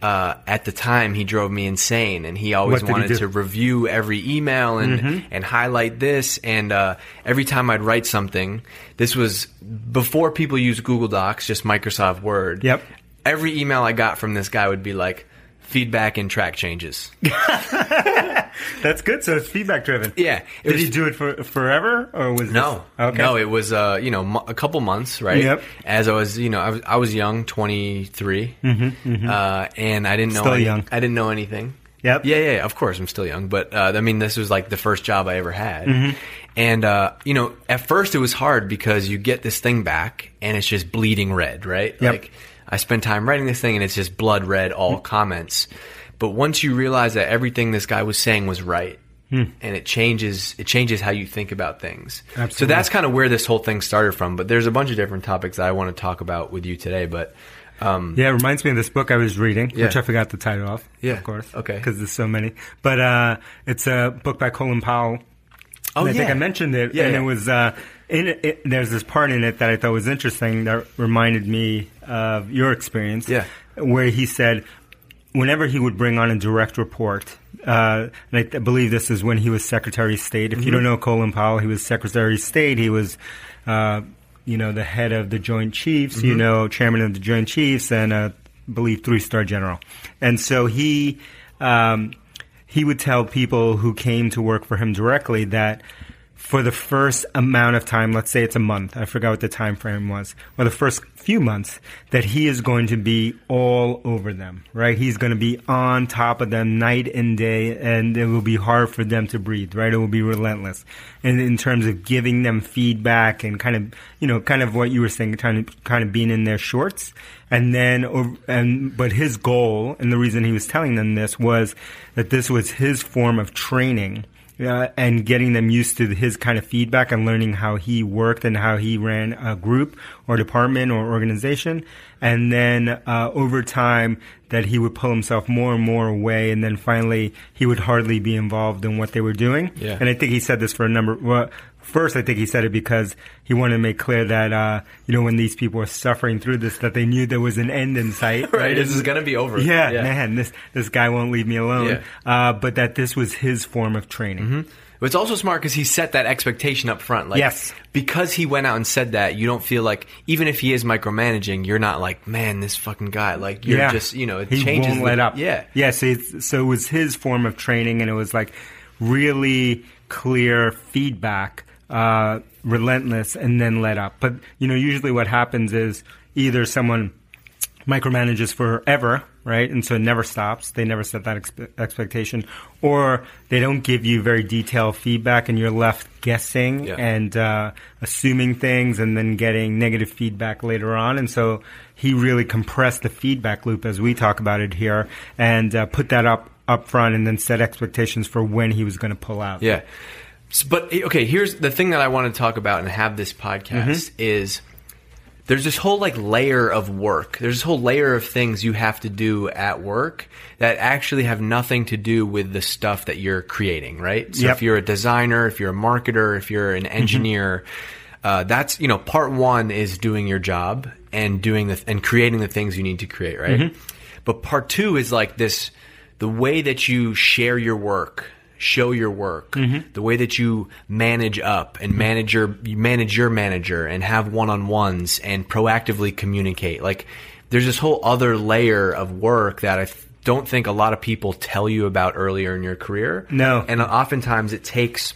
Uh, at the time, he drove me insane, and he always did he wanted to review every email and and highlight this. And uh, every time I'd write something, this was before people used Google Docs, just Microsoft Word. Yep. Every email I got from this guy would be like feedback and track changes. That's good. So it's feedback driven. Yeah. Did was- he do it for forever, or was No, This, okay. no, it was uh, you know a couple months, right? Yep. As I was, you know, I was, I was young, twenty uh, and I didn't know Mm-hmm, Still any- young. I didn't know anything. Yep. Yeah, yeah, of course, I'm still young, but uh, I mean, this was like the first job I ever had, Mm-hmm. and uh, you know, at first it was hard because you get this thing back and it's just bleeding red, right? Yep. Like I spend time writing this thing and it's just blood red, all Mm-hmm. comments. But once you realize that everything this guy was saying was right, Hmm. and it changes it changes how you think about things. So that's kind of where this whole thing started from. But there's a bunch of different topics that I want to talk about with you today. But Um, Yeah, it reminds me of this book I was reading, Yeah. which I forgot the title of. Yeah. of course. Okay. because there's so many. But uh, it's a book by Colin Powell. Oh, And I think. I mentioned it, Yeah, and yeah. it was uh, in it, There's this part in it that I thought was interesting that reminded me of your experience. Yeah. where he said whenever he would bring on a direct report. Uh, and I th- believe this is when he was Secretary of State. If you Mm-hmm. don't know Colin Powell, he was Secretary of State. He was, uh, you know, the head of the Joint Chiefs. You Mm-hmm. know, chairman of the Joint Chiefs, and uh, I believe three star general. And so he um, he would tell people who came to work for him directly that for the first amount of time, let's say it's a month, I forgot what the time frame was, or the first few months, that he is going to be all over them, right? He's going to be on top of them night and day, and it will be hard for them to breathe, right? It will be relentless. And in terms of giving them feedback and kind of, you know, kind of what you were saying, kind of, kind of being in their shorts. And then, and, but his goal, and the reason he was telling them this was that this was his form of training uh, and getting them used to his kind of feedback and learning how he worked and how he ran a group or department or organization. And then uh, over time, that he would pull himself more and more away, and then finally he would hardly be involved in what they were doing. Yeah. And I think he said this for a number. Well, first, I think he said it because he wanted to make clear that uh, you know when these people were suffering through this, that they knew there was an end in sight. Right, this is gonna be over. Yeah, Yeah. man, this this guy won't leave me alone. Yeah. Uh, but that this was his form of training. But it's also smart because he set that expectation up front. Like, Yes. Because he went out and said that, you don't feel like, even if he is micromanaging, you're not like, man, this fucking guy. Like, you're yeah. just, you know, it he changes. won't the- let up. Yeah. yeah. So, so it was his form of training, and it was like really clear feedback, uh, relentless, and then let up. But you know, usually what happens is either someone micromanages forever, right? And so it never stops. They never set that expe- expectation, or they don't give you very detailed feedback, and you're left guessing Yeah. and uh, assuming things, and then getting negative feedback later on. And so he really compressed the feedback loop, as we talk about it here, and uh, put that up up front, and then set expectations for when he was going to pull out. Yeah. But eh, okay, here's the thing that I want to talk about and have this podcast is there's this whole like layer of work. There's this whole layer of things you have to do at work that actually have nothing to do with the stuff that you're creating, right? So Yep. if you're a designer, if you're a marketer, if you're an engineer, uh, that's you know part one is doing your job and doing the and creating the things you need to create, right? But part two is like this the way that you share your work show your work the way that you manage up and manage your you manage your manager and have one-on-ones and proactively communicate like there's this whole other layer of work that i th- don't think a lot of people tell you about earlier in your career No. and oftentimes it takes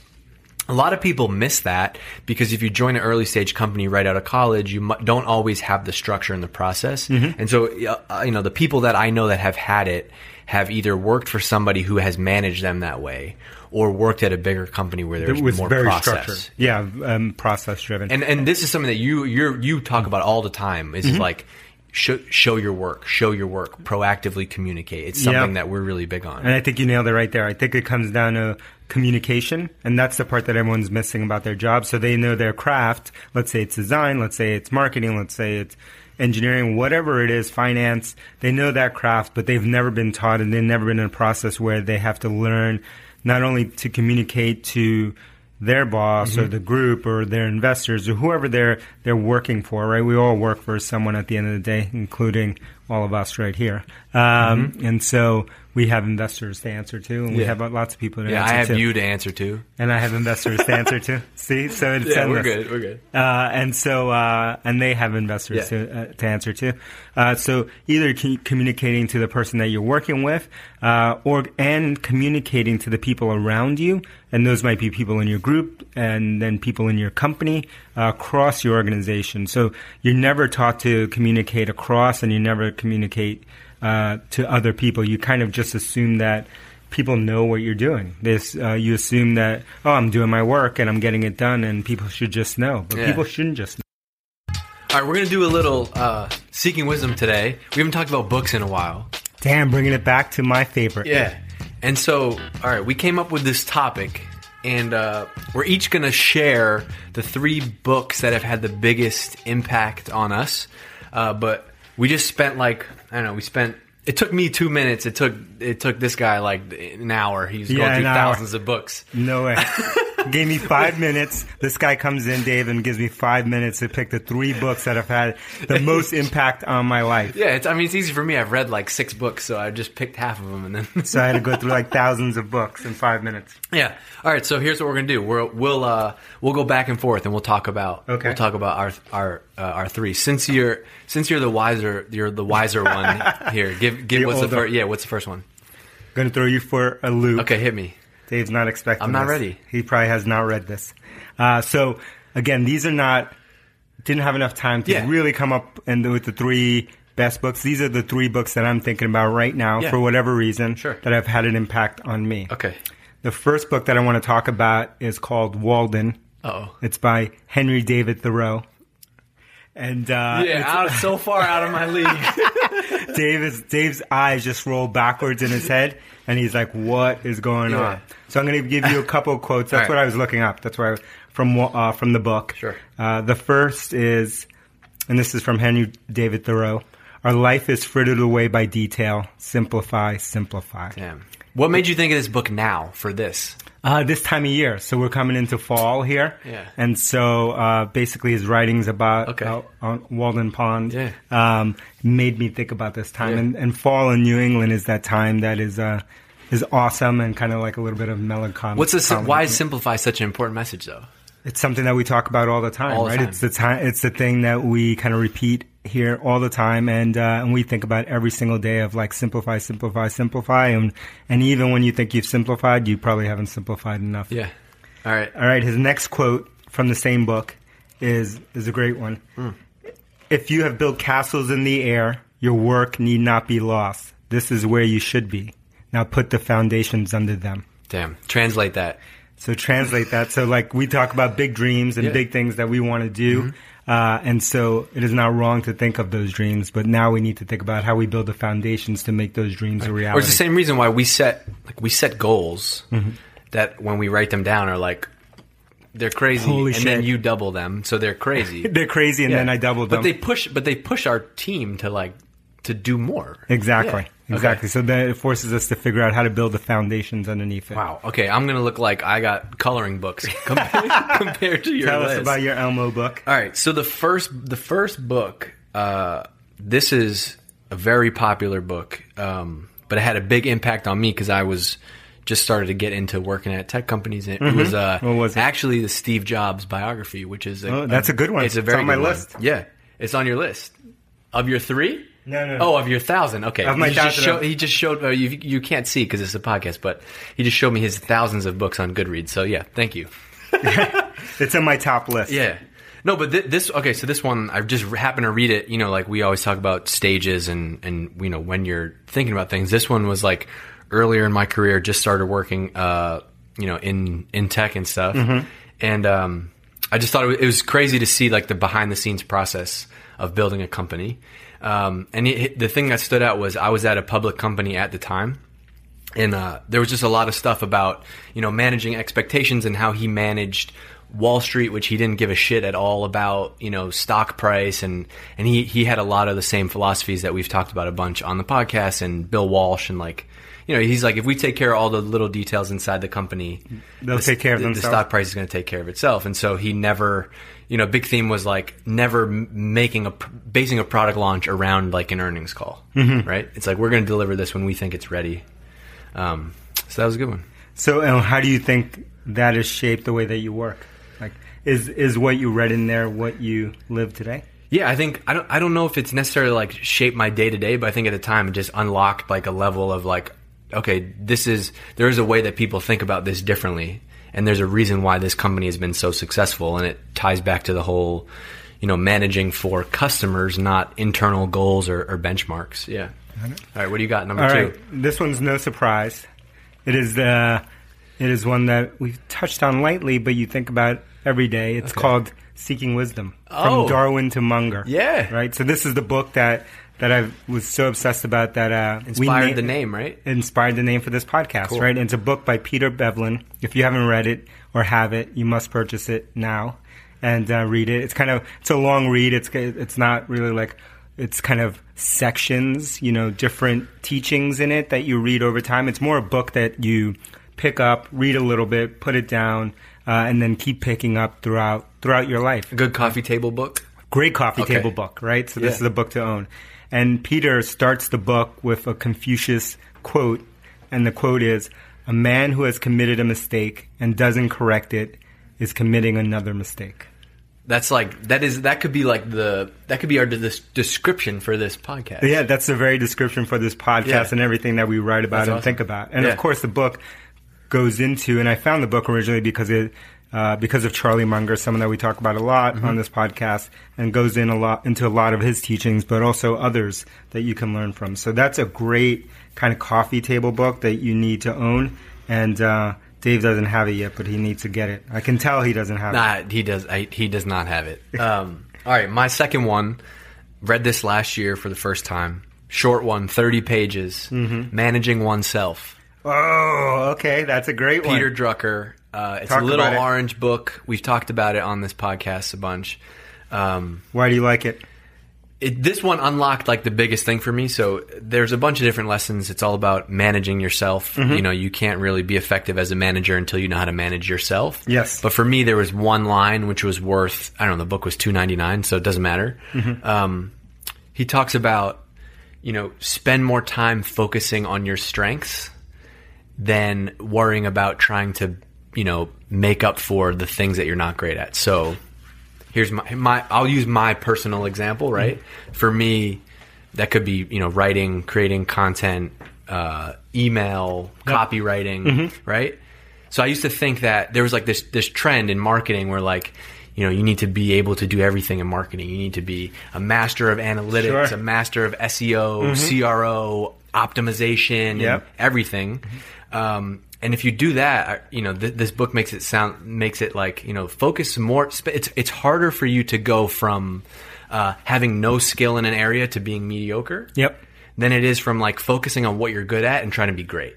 a lot of people miss that because if you join an early stage company right out of college, you don't always have the structure and the process. And so, uh, you know, the people that I know that have had it have either worked for somebody who has managed them that way or worked at a bigger company where there's was more very process. structured. Yeah, um, process driven. And and this is something that you you you talk about all the time. Is Mm-hmm. like show, show your work, show your work, proactively communicate. It's Yeah. something that we're really big on. And I think you nailed it right there. I think it comes down to communication, and that's the part that everyone's missing about their job. So they know their craft. Let's say it's design, let's say it's marketing, let's say it's engineering, whatever it is, finance. They know that craft, but they've never been taught and they've never been in a process where they have to learn not only to communicate to their boss or mm-hmm. the group or their investors or whoever they're they're working for, right? We all work for someone at the end of the day, including all of us right here. Um, And so we have investors to answer to, and we Yeah. have lots of people to yeah, answer I have to. you to answer to. and I have investors to answer to. See, so it's Yeah, we're good. We're good. Uh, and so, uh, and they have investors Yeah. to, uh, to answer to. Uh, so either c- communicating to the person that you're working with, uh, or and communicating to the people around you, and those might be people in your group, and then people in your company, uh, across your organization. So you're never taught to communicate across, and you never communicate uh, to other people. You kind of just assume that people know what you're doing. This uh, you assume that oh, I'm doing my work and I'm getting it done, and people should just know. But Yeah. people shouldn't just know. All right, we're gonna do a little uh, seeking wisdom today. We haven't talked about books in a while. Damn, bringing it back to my favorite. Yeah. And so, all right, we came up with this topic, and uh, we're each going to share the three books that have had the biggest impact on us. Uh, but we just spent like I don't know. We spent. It took me two minutes. It took it took this guy like an hour. He was Yeah, going through an hour. thousands of books. No way. Gave me five minutes. This guy comes in, Dave, and gives me five minutes to pick the three books that have had the most impact on my life. Yeah, it's, I mean it's easy for me. I've read like six books, so I just picked half of them, and then So I had to go through like thousands of books in five minutes. Yeah. All right. So here's what we're gonna do. We're, we'll uh, we'll go back and forth, and we'll talk about Okay. we'll talk about our our uh, our three. Since you're since you're the wiser you're the wiser one here. Give give The what's the older. first? Yeah. What's the first one? Going to throw you for a loop. Okay, hit me. Dave's not expecting. I'm not this. ready. He probably has not read this. Uh, so again, these are not. Didn't have enough time to Yeah. really come up and with the three best books. These are the three books that I'm thinking about right now Yeah. for whatever reason Sure. that have had an impact on me. Okay. The first book that I want to talk about is called Walden. Oh. It's by Henry David Thoreau. And uh, Yeah. Out so far out of my league. Dave is, Dave's eyes just roll backwards in his head, and he's like, "What is going Yeah. on?" So I'm going to give you a couple of quotes. That's right. what I was looking up. That's why from uh, from the book. Sure. Uh, the first is, and this is from Henry David Thoreau. Our life is frittered away by detail. Simplify, simplify. Damn. What made you think of this book now for this? Uh, this time of year, so we're coming into fall here, Yeah. and so uh, basically his writings about Okay. uh, on Walden Pond Yeah. um, made me think about this time. Yeah. And, and fall in New England is that time that is uh, is awesome and kind of like a little bit of melancholy. What's comedy. Why simplify such an important message though? It's something that we talk about all the time, All the right? time. It's the time. It's the thing that we kind of repeat here all the time, and uh, and we think about every single day of like simplify, simplify, simplify, and and even when you think you've simplified, you probably haven't simplified enough. Yeah. All right. All right, his next quote from the same book is is a great one. If you have built castles in the air, your work need not be lost. This is where you should be. Now put the foundations under them. Damn. Translate that. So translate that. So like we talk about big dreams and Yeah. Mm-hmm. big things that we want to do. Uh, and so it is not wrong to think of those dreams, but now we need to think about how we build the foundations to make those dreams a reality. Or it's the same reason why we set like we set goals Mm-hmm. that when we write them down are like they're crazy, Holy and then you double them, so they're crazy. They're crazy, and Yeah. then I doubled them. But they push, but they push our team to like to do more. exactly, Yeah. Exactly. Okay. So then it forces us to figure out how to build the foundations underneath it. Wow. Okay, I'm gonna look like I got coloring books compared, compared to your Tell list. us about your Elmo book. All right. So the first the first book, uh, this is a very popular book, um, but it had a big impact on me because I was just started to get into working at tech companies. And It was, uh, Mm-hmm. Was it? actually the Steve Jobs biography, which is a, Oh, that's a good one. It's a It's very on my good one. list. Yeah, it's on your list of your three. No, no. Oh, of your thousand. Okay. Of my he just thousand showed, of- he just showed. Uh, you, you can't see because it's a podcast, but he just showed me his thousands of books on Goodreads. So yeah, thank you. It's in my top list. Yeah. No, but thi- this okay. So this one, I just happened to read it. You know, like we always talk about stages and and you know when you're thinking about things. This one was like earlier in my career. Just started working, uh, you know, in in tech and stuff, and um, I just thought it was crazy to see like the behind the scenes process of building a company. Um, and it, the thing that stood out was I was at a public company at the time and uh, there was just a lot of stuff about you know managing expectations and how he managed Wall Street, which he didn't give a shit at all about you know stock price. And and he he had a lot of the same philosophies that we've talked about a bunch on the podcast and Bill Walsh and like you know he's like if we take care of all the little details inside the company They'll the- take care of the, the stock price is going to take care of itself. And so he never you know big theme was like never making a basing a product launch around like an earnings call Mm-hmm. right it's like we're going to deliver this when we think it's ready um, so that was a good one. So, how do you think that has shaped the way that you work? Like, is is what you read in there what you live today? Yeah, I think I don't I don't know if it's necessarily like shaped my day to day, but I think at the time it just unlocked like a level of like, okay, this is there is a way that people think about this differently, and there's a reason why this company has been so successful, and it ties back to the whole, you know, managing for customers, not internal goals or, or benchmarks. Yeah. All right, what do you got? Number All two. right, this one's no surprise. It is uh, it is one that we've touched on lightly, but you think about every day. It's called Seeking Wisdom Oh. from Darwin to Munger. Yeah. right. So this is the book that that I was so obsessed about that uh, Inspired na- the name, right? inspired the name for this podcast, Cool. right? And it's a book by Peter Bevlin. If you haven't read it or have it, you must purchase it now and uh, read it. It's kind of it's a long read. It's it's not really like it's kind of sections, you know, different teachings in it that you read over time. It's more a book that you pick up, read a little bit, put it down, uh, and then keep picking up throughout throughout your life. A good coffee table book. Great coffee Okay. table book, right? So this Yeah. is a book to own. And Peter starts the book with a Confucius quote, and the quote is, "A man who has committed a mistake and doesn't correct it is committing another mistake." That's like that is that could be like the that could be our des- description for this podcast. Yeah, that's the very description for this podcast Yeah. and everything that we write about That's and awesome. think about. And Yeah. of course, the book goes into, and I found the book originally because it. Uh, because of Charlie Munger, someone that we talk about a lot Mm-hmm. on this podcast, and goes in a lot into a lot of his teachings, but also others that you can learn from. So that's a great kind of coffee table book that you need to own. And uh, Dave doesn't have it yet, but he needs to get it. I can tell he doesn't have it. He does. I, he does not have it. Um, all right, my second one. Read this last year for the first time. Short one, 30 pages. Mm-hmm. Managing oneself. Oh, okay, that's a great Peter one. Peter Drucker. Uh, it's Talk a little orange book. We've talked about it on this podcast a bunch. Um, Why do you like it? it, this one unlocked like the biggest thing for me. So there's a bunch of different lessons. It's all about managing yourself. Mm-hmm. You know, you can't really be effective as a manager until you know how to manage yourself. Yes. But for me, there was one line which was worth I don't know. The book was two ninety nine, so it doesn't matter. Mm-hmm. Um, he talks about you know spend more time focusing on your strengths than worrying about trying to you know make up for the things that you're not great at. So here's my my I'll use my personal example, right? For me, that could be you know writing, creating content, uh, email, copywriting, right? So I used to think that there was like this this trend in marketing where like you know you need to be able to do everything in marketing. You need to be a master of analytics, Sure. a master of SEO, CRO, optimization, Yep. and everything. Um, and if you do that, uh, you know th- this book makes it sound makes it like you know focus more. sp- It's it's harder for you to go from uh, having no skill in an area to being mediocre. Yep. Than it is from like focusing on what you're good at and trying to be great.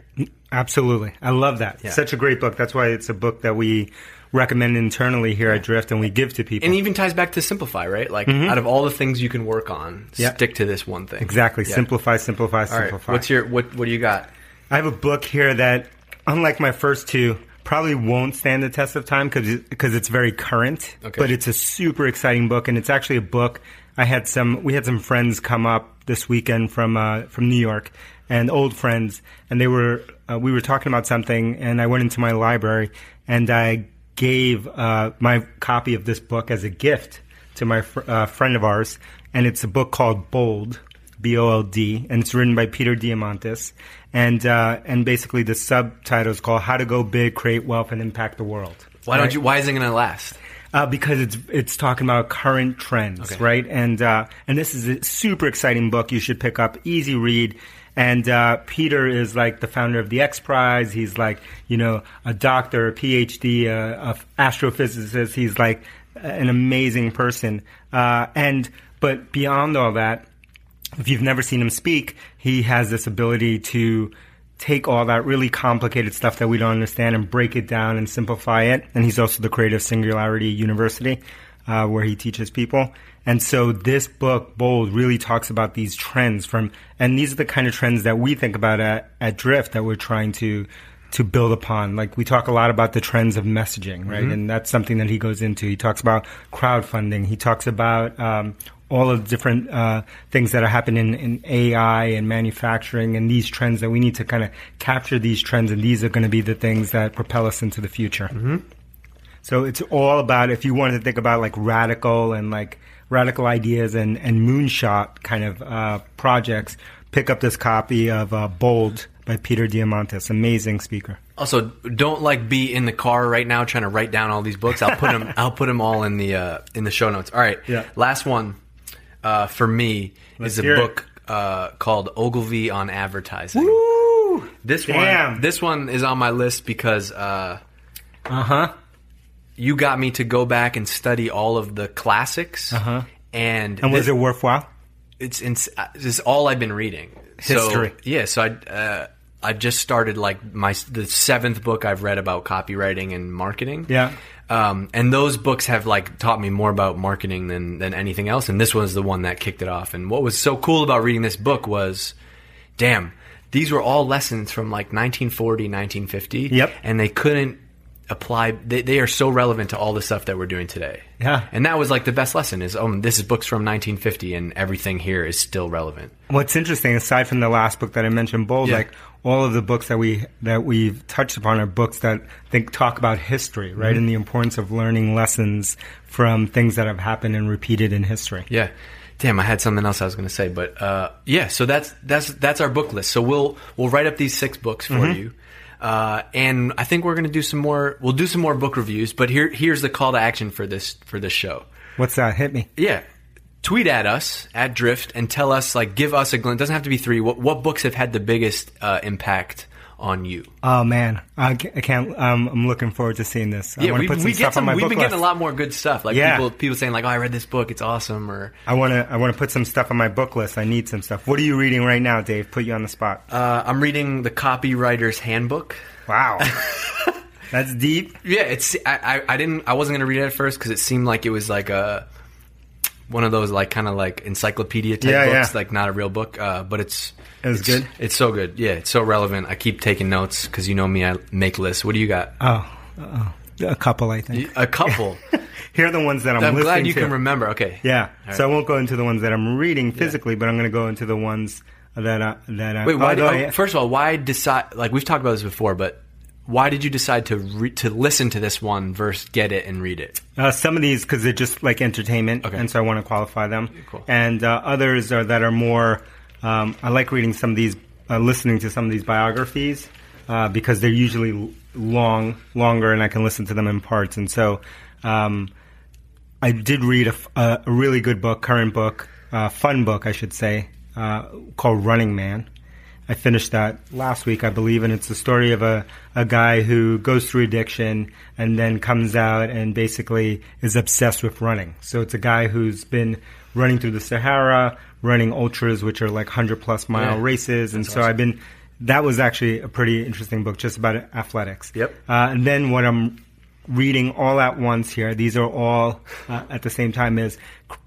Absolutely. I love that. Yeah. Such a great book. That's why it's a book that we recommend internally here at Drift and we give to people. And even ties back to simplify, right? Like out of all the things you can work on, Mm-hmm. Stick to this one thing. exactly. Yeah. Simplify, simplify, All right. simplify. What's your what? What do you got? I have a book here that, unlike my first two, probably won't stand the test of time because it's very current. Okay. But it's a super exciting book, and it's actually a book. I had some. We had some friends come up this weekend from uh, from New York, and old friends, and they were. Uh, we were talking about something, and I went into my library, and I gave uh, my copy of this book as a gift to my fr- uh, friend of ours, and it's a book called Bold, B O L D, and it's written by Peter Diamandis, and uh, and basically the subtitle is called "How to Go Big, Create Wealth, and Impact the World." Why don't you? Why isn't it going to last? Uh, because it's it's talking about current trends, Okay. right? And uh, and this is a super exciting book you should pick up. Easy read. And uh, Peter is like the founder of the X Prize. He's like you know a doctor, a PhD, uh, a astrophysicist. He's like an amazing person. Uh, and but beyond all that, if you've never seen him speak, he has this ability to take all that really complicated stuff that we don't understand and break it down and simplify it. And he's also the creator of Singularity University, uh, where he teaches people. And so this book, Bold, really talks about these trends from, and these are the kind of trends that we think about at, at Drift that we're trying to to build upon. Like we talk a lot about the trends of messaging, right? And that's something that he goes into. He talks about crowdfunding. He talks about um, all of the different uh, things that are happening in AI and manufacturing and these trends that we need to kind of capture these trends. And these are going to be the things that propel us into the future. So it's all about if you wanted to think about like radical and like radical ideas and, and moonshot kind of uh, projects, pick up this copy of uh, Bold by Peter Diamandis. Amazing speaker. Also, don't like be in the car right now trying to write down all these books. I'll put them. I'll put them all in the uh, in the show notes. All right. Yeah. Last one uh, for me Let's is a book uh, called Ogilvy on Advertising. Woo! This Damn. one. This one is on my list because uh, Uh huh. you got me to go back and study all of the classics. Uh-huh. And And was this- it worthwhile? it's ins- uh, this all I've been reading. History. So, yeah, so I uh, I just started like my the seventh book I've read about copywriting and marketing. Yeah. Um, and those books have like taught me more about marketing than than anything else. And this was the one that kicked it off. And what was so cool about reading this book was, damn, these were all lessons from like 1940, 1950. Yep. And they couldn't apply. They, they are so relevant to all the stuff that we're doing today. Yeah. And that was like the best lesson is, oh, this is books from 1950, and everything here is still relevant. What's interesting, aside from the last book that I mentioned, Bold, Yeah. like all of the books that we that we've touched upon are books that think talk about history, right, Mm-hmm. and the importance of learning lessons from things that have happened and repeated in history. Yeah. Damn, I had something else I was going to say, but uh, yeah. So that's that's that's our book list. So we'll we'll write up these six books for you, uh, and I think we're going to do some more. We'll do some more book reviews. But here here's the call to action for this for this show. What's that? Hit me. Yeah. Tweet at us at Drift and tell us like give us a glimpse. Doesn't have to be three. What what books have had the biggest uh, impact on you? Oh man, I ca- I can't. Um, I'm looking forward to seeing this. I Yeah, want we, to put some stuff get on some. my We've book been getting a lot more good stuff. Like Yeah. people people saying like, oh, I read this book. It's awesome. Or I want to. I want to put some stuff on my book list. I need some stuff. What are you reading right now, Dave? Put you on the spot. uh, I'm reading the Copywriter's Handbook. Wow, that's deep. Yeah, it's I, I, I didn't I wasn't gonna read it at first because it seemed like it was like a one of those like kind of like encyclopedia type Yeah, books, yeah. like not a real book. Uh, but it's It it's, good? It's so good. Yeah, it's so relevant. I keep taking notes because you know me. I make lists. What do you got? Oh, uh, a couple, I think. A couple. Here are the ones that I'm, I'm listening glad you to. can remember. Okay. Yeah. All So I won't go into the ones that I'm reading physically, but I'm going to go into the ones that I, that I. Wait, why? although Did, I- oh, first of all, why decide? Like we've talked about this before, but why did you decide to re- to listen to this one versus get it and read it? Uh, some of these because they're just like entertainment, Okay. and so I want to qualify them. Cool. And uh, others are that are more. Um, I like reading some of these, uh, listening to some of these biographies uh, because they're usually long, longer, and I can listen to them in parts. And so, um, I did read a really good book, current book, uh, fun book, I should say, uh, called Running Man. I finished that last week, I believe, and it's the story of a, a guy who goes through addiction and then comes out and basically is obsessed with running. So it's a guy who's been running through the Sahara, running ultras, which are like 100 plus mile Yeah. races. And so I've been, that was actually a pretty interesting book just about athletics. Yep. Uh, and then what I'm reading all at once here, these are all uh, at the same time, as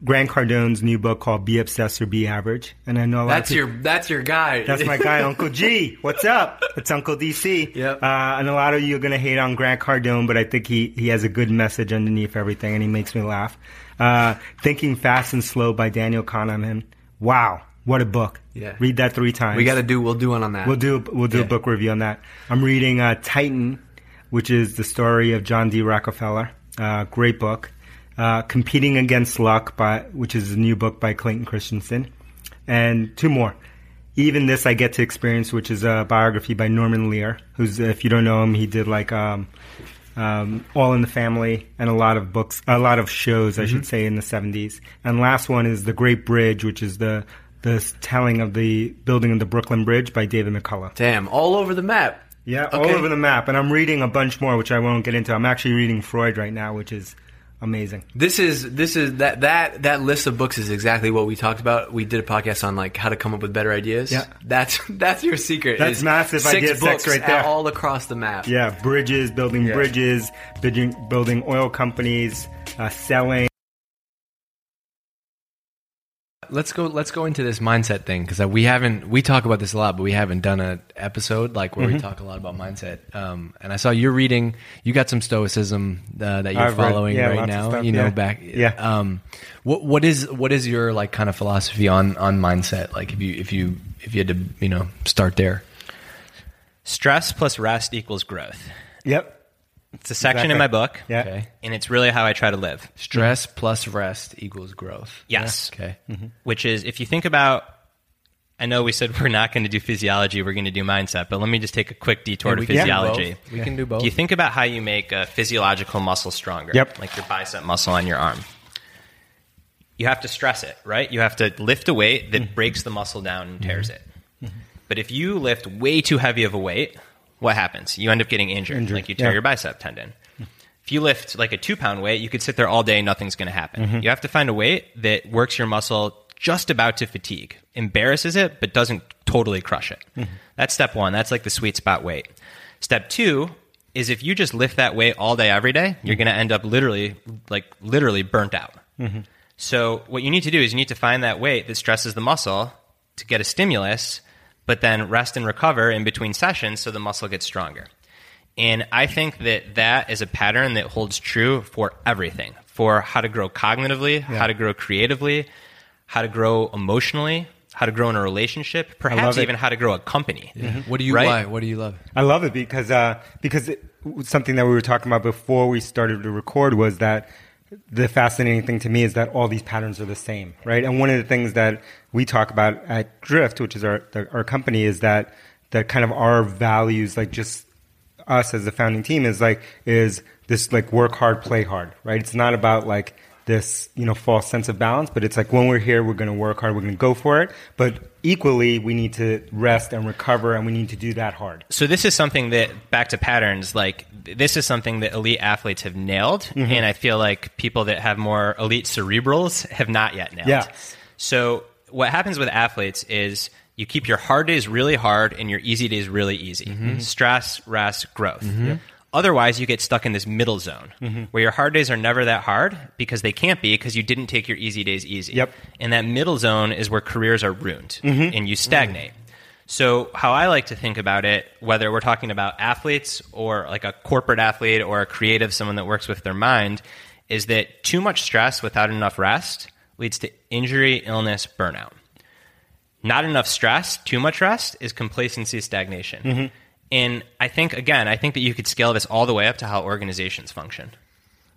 Grant Cardone's new book called Be Obsessed or Be Average. And I know a lot That's of people, your that's your guy. that's my guy, Uncle G. What's up? It's Uncle DC. Yep. Uh, and a lot of you are going to hate on Grant Cardone, but I think he, he has a good message underneath everything, and he makes me laugh. Uh, Thinking Fast and Slow by Daniel Kahneman. Wow, what a book! Yeah. Read that three times. we got to do. We'll do one on that. We'll do we'll do Yeah. a book review on that. I'm reading uh, Titan, which is the story of John D. Rockefeller. Uh, great book. Uh, Competing Against Luck, by which is a new book by Clayton Christensen, and two more. Even this I get to experience, which is a biography by Norman Lear, who's if you don't know him, he did like um, um, All in the Family and a lot of books, a lot of shows, I should say, in the 70s. And last one is The Great Bridge, which is the the telling of the building of the Brooklyn Bridge by David McCullough. Damn, all over the map. Yeah, all over the map. And I'm reading a bunch more, which I won't get into. I'm actually reading Freud right now, which is amazing. This is this is that that that list of books is exactly what we talked about. We did a podcast on like how to come up with better ideas. Yeah. that's that's your secret. That's massive six idea books right there. all across the map. Yeah, bridges, building Yeah. bridges, building, building oil companies, uh, selling. Let's go. Let's go into this mindset thing because we haven't. We talk about this a lot, but we haven't done an episode like where Mm-hmm. we talk a lot about mindset. Um, and I saw you're reading. You got some stoicism uh, that you're I've read- following yeah, right now. stuff, you know, yeah. back. Yeah. Um, what what is what is your like kind of philosophy on on mindset? Like if you if you if you had to you know start there. Stress plus rest equals growth. Yep. It's a section Exactly. in my book, Yeah. Okay. and it's really how I try to live. Stress plus rest equals growth. Yes. Okay. Mm-hmm. Which is, if you think about, I know we said we're not going to do physiology, we're going to do mindset, but let me just take a quick detour to we can do physiology. both. We can do both. Do you think about how you make a physiological muscle stronger? Yep. Like your bicep muscle on your arm. You have to stress it, right? You have to lift a weight that mm-hmm. breaks the muscle down and tears mm-hmm. it. But if you lift way too heavy of a weight, what happens? You end up getting injured, Injured, like you tear yeah. your bicep tendon. If you lift like a two pound weight, you could sit there all day, nothing's going to happen. Mm-hmm. You have to find a weight that works your muscle just about to fatigue, embarrasses it, but doesn't totally crush it. Mm-hmm. That's step one. That's like the sweet spot weight. Step two is if you just lift that weight all day every day, you're going to end up literally like literally burnt out. So what you need to do is you need to find that weight that stresses the muscle to get a stimulus, but then rest and recover in between sessions so the muscle gets stronger. And I think that that is a pattern that holds true for everything for how to grow cognitively, how to grow creatively, how to grow emotionally, how to grow in a relationship, perhaps love it. even how to grow a company. What do you Right? why? What do you love? I love it because uh, because it, something that we were talking about before we started to record was that the fascinating thing to me is that all these patterns are the same, right? And one of the things that we talk about at Drift, which is our the, our company, is that that kind of our values, like just us as the founding team, is like is this like work hard, play hard, right? It's not about like this you know false sense of balance, but it's like when we're here, we're going to work hard, we're going to go for it, but equally we need to rest and recover, and we need to do that hard. So this is something that back to patterns like this is something that elite athletes have nailed Mm-hmm. and I feel like people that have more elite cerebrals have not yet nailed. Yeah. So what happens with athletes is you keep your hard days really hard and your easy days really easy. Mm-hmm. Stress, rest, growth. Otherwise, you get stuck in this middle zone Mm-hmm. where your hard days are never that hard because they can't be because you didn't take your easy days easy. Yep. And that middle zone is where careers are ruined and you stagnate. So, how I like to think about it, whether we're talking about athletes or like a corporate athlete or a creative, someone that works with their mind, is that too much stress without enough rest leads to injury, illness, burnout. Not enough stress, too much rest is complacency, stagnation. Mm-hmm. And I think, again, I think that you could scale this all the way up to how organizations function.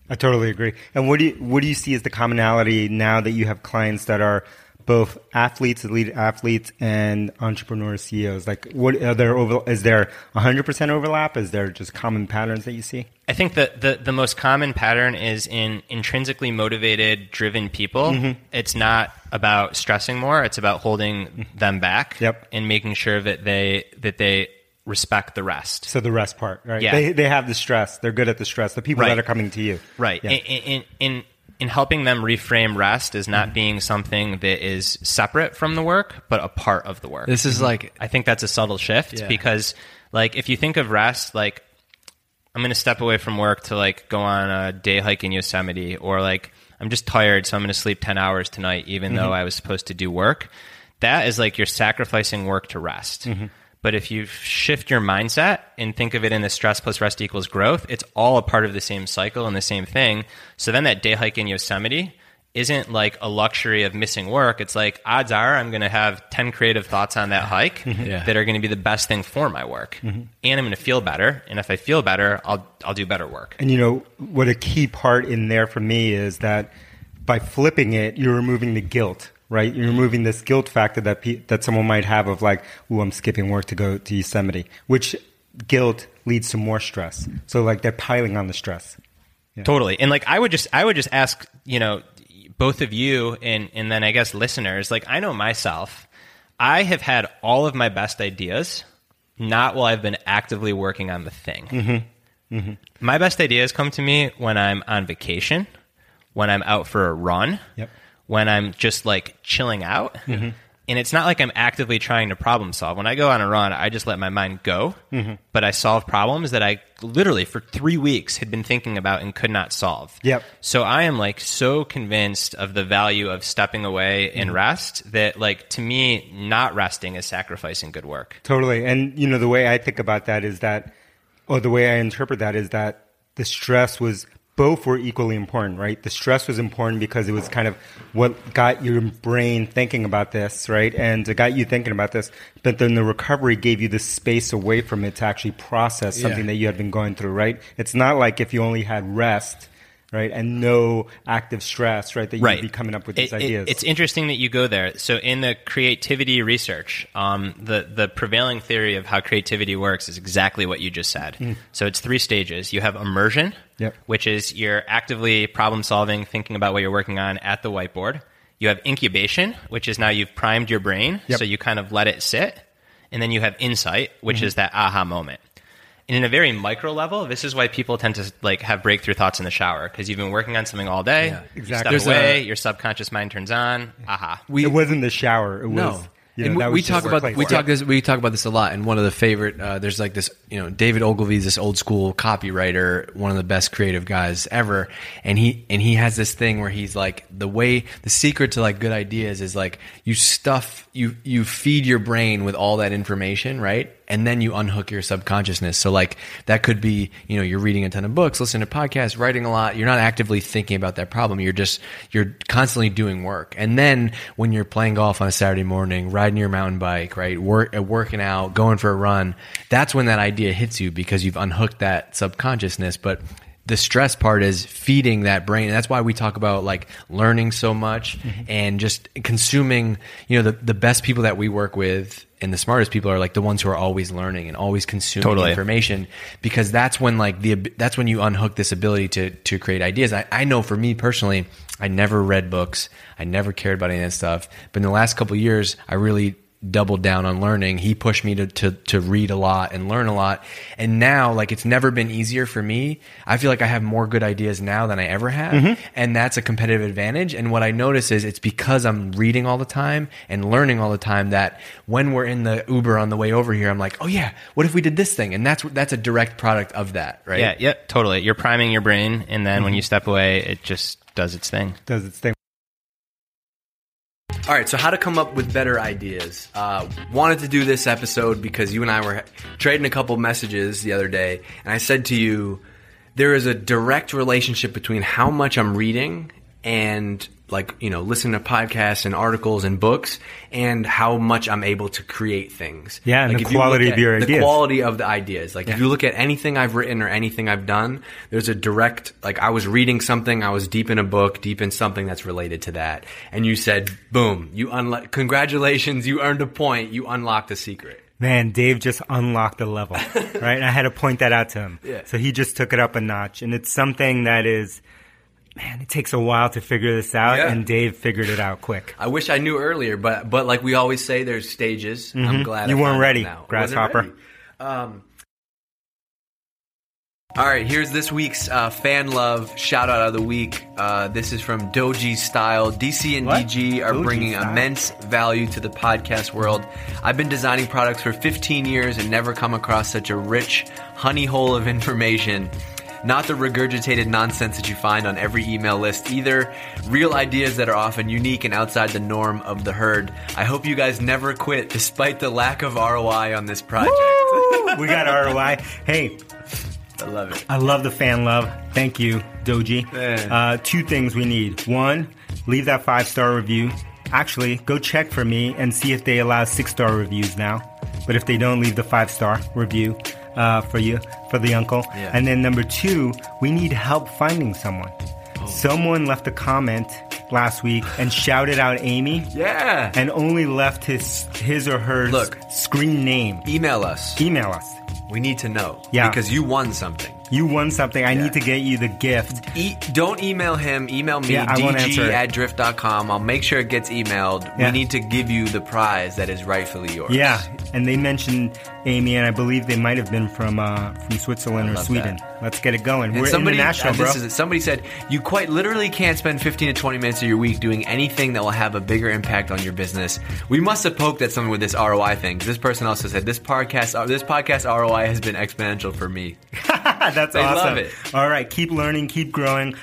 I totally agree. And what do you what do you see as the commonality now that you have clients that are both athletes, elite athletes, and entrepreneur CEOs? Like, what are there over? Is there hundred percent overlap? Is there just common patterns that you see? I think that the, the most common pattern is in intrinsically motivated, driven people. Mm-hmm. It's not about stressing more; it's about holding them back Yep. and making sure that they that they respect the rest. So the rest part, right? Yeah. They they have the stress. They're good at the stress. The people Right. that are coming to you, Right. Yeah. In, in, in, in helping them reframe rest as Mm-hmm. not being something that is separate from the work, but a part of the work. This is mm-hmm. like I think that's a subtle shift Yeah. because, like, if you think of rest, like, I'm going to step away from work to like go on a day hike in Yosemite, or like I'm just tired, so I'm going to sleep 10 hours tonight, even though mm-hmm. I was supposed to do work. That is like you're sacrificing work to rest. Mm-hmm. But if you shift your mindset and think of it in the stress plus rest equals growth, it's all a part of the same cycle and the same thing. So then that day hike in Yosemite isn't like a luxury of missing work. It's like odds are I'm going to have 10 creative thoughts on that hike Yeah. that are going to be the best thing for my work. Mm-hmm. And I'm going to feel better. And if I feel better, I'll, I'll do better work. And you know what a key part in there for me is that by flipping it, you're removing the guilt, right? You're removing this guilt factor that pe- that someone might have of like, "Ooh, I'm skipping work to go to Yosemite," which guilt leads to more stress. So like they're piling on the stress. Totally. And like I would just I would just ask, you know, both of you and and then I guess listeners, like I know myself, I have had all of my best ideas not while I've been actively working on the thing. Mm-hmm. Mm-hmm. My best ideas come to me when I'm on vacation, when I'm out for a run, Yep. When I'm just like chilling out. Mm-hmm. And it's not like I'm actively trying to problem solve. When I go on a run, I just let my mind go, mm-hmm. but I solve problems that I literally for three weeks had been thinking about and could not solve. Yep. So I am like so convinced of the value of stepping away and mm-hmm. rest that like to me, not resting is sacrificing good work. Totally. And you know, the way I think about that is that, or the way I interpret that is that the stress was both were equally important, right? The stress was important because it was kind of what got your brain thinking about this, right? And it got you thinking about this. But then the recovery gave you the space away from it to actually process something that you had been going through, right? It's not like if you only had rest, right, and no active stress, right, that you'd be coming up with these It- it- ideas. it's interesting that you go there. So in the creativity research, um, the the prevailing theory of how creativity works is exactly what you just said. So it's three stages. You have immersion, Yep. which is you're actively problem solving, thinking about what you're working on at the whiteboard. You have incubation, which is now you've primed your brain, Yep. so you kind of let it sit, and then you have insight, which Mm-hmm. is that aha moment. And in a very micro level, this is why people tend to like have breakthrough thoughts in the shower because you've been working on something all day. Yeah, You exactly. step away, a- your subconscious mind turns on. Aha. we it wasn't the shower. It was No. You know, we, we talk about we talk this we talk about this a lot. And one of the favorite uh, there's like this you know David Ogilvy's this old school copywriter, one of the best creative guys ever. And he and he has this thing where he's like the way the secret to like good ideas is like you stuff you you feed your brain with all that information right and then you unhook your subconsciousness. So like that could be, you know, you're reading a ton of books, listening to podcasts, writing a lot. You're not actively thinking about that problem. You're just you're constantly doing work. And then when you're playing golf on a Saturday morning, riding your mountain bike, right, work, uh, working out, going for a run, that's when that idea hits you because you've unhooked that subconsciousness. But the stress part is feeding that brain. And that's why we talk about like learning so much mm-hmm. and just consuming you know the, the best people that we work with and the smartest people are like the ones who are always learning and always consuming Totally. information because that's when like the that's when you unhook this ability to to create ideas. I, I know for me personally i never read books. I never cared about any of that stuff. But in the last couple of years i really doubled down on learning. He pushed me to, to, to read a lot and learn a lot. And now, like, it's never been easier for me. I feel like I have more good ideas now than I ever have. Mm-hmm. And that's a competitive advantage. And what I notice is it's because I'm reading all the time and learning all the time that when we're in the Uber on the way over here, I'm like, oh yeah, what if we did this thing? And that's, that's a direct product of that, right? Yeah, yeah, totally. You're priming your brain, and then when mm-hmm. you step away, it just does its thing. Does its thing. All right, so how to come up with better ideas. Uh, wanted to do this episode because you and I were trading a couple messages the other day, and I said to you, there is a direct relationship between how much I'm reading and like you know listening to podcasts and articles and books and how much I'm able to create things. Yeah, and Like, the if you quality of your the ideas. quality of the ideas. Like if you look at anything I've written or anything I've done, there's a direct like I was reading something, I was deep in a book, deep in something that's related to that, and you said, "Boom! You unlock. Congratulations, you earned a point. You unlocked a secret." Man, Dave just unlocked the level, right? And I had to point that out to him. Yeah. So he just took it up a notch. And it's something that is, man, it takes a while to figure this out. Yeah. And Dave figured it out quick. I wish I knew earlier, but but like we always say, there's stages. I'm glad Mm-hmm. You I weren't ready. Grasshopper. Um, all right, here's this week's uh, fan love shout out of the week. Uh, this is from Doji Style. DC and What? DG are Doji bringing Style? immense value to the podcast world. I've been designing products for 15 years and never come across such a rich honey hole of information. Not the regurgitated nonsense that you find on every email list either. Real ideas that are often unique and outside the norm of the herd. I hope you guys never quit despite the lack of ROI on this project. we got ROI. Hey, I love it. I love the fan love. Thank you, Doji. Uh, two things we need. One, leave that five star review. Actually, go check for me and see if they allow six star reviews now. But if they don't, leave the five star review uh, for you, for the uncle. Yeah. And then number two, we need help finding someone. Oh. Someone left a comment last week and shouted out Amy Yeah. and only left his his or her Look. screen name. Email us. Email us. We need to know. Yeah. Because you won something. You won something. I need to get you the gift. E- don't email him. Email me, Yeah, I won't answer dg at drift.com. I'll make sure it gets emailed. Yeah. We need to give you the prize that is rightfully yours. Yeah, and they mentioned Amy, and I believe they might have been from uh, from Switzerland or Sweden. Let's get it going. And We're somebody, international, uh, bro. is somebody said you quite literally can't spend 15 to 20 minutes of your week doing anything that will have a bigger impact on your business. We must have poked at someone with this ROI thing. This person also said this podcast, uh, this podcast ROI has been exponential for me. That's They awesome. love it. All right, keep learning, keep growing.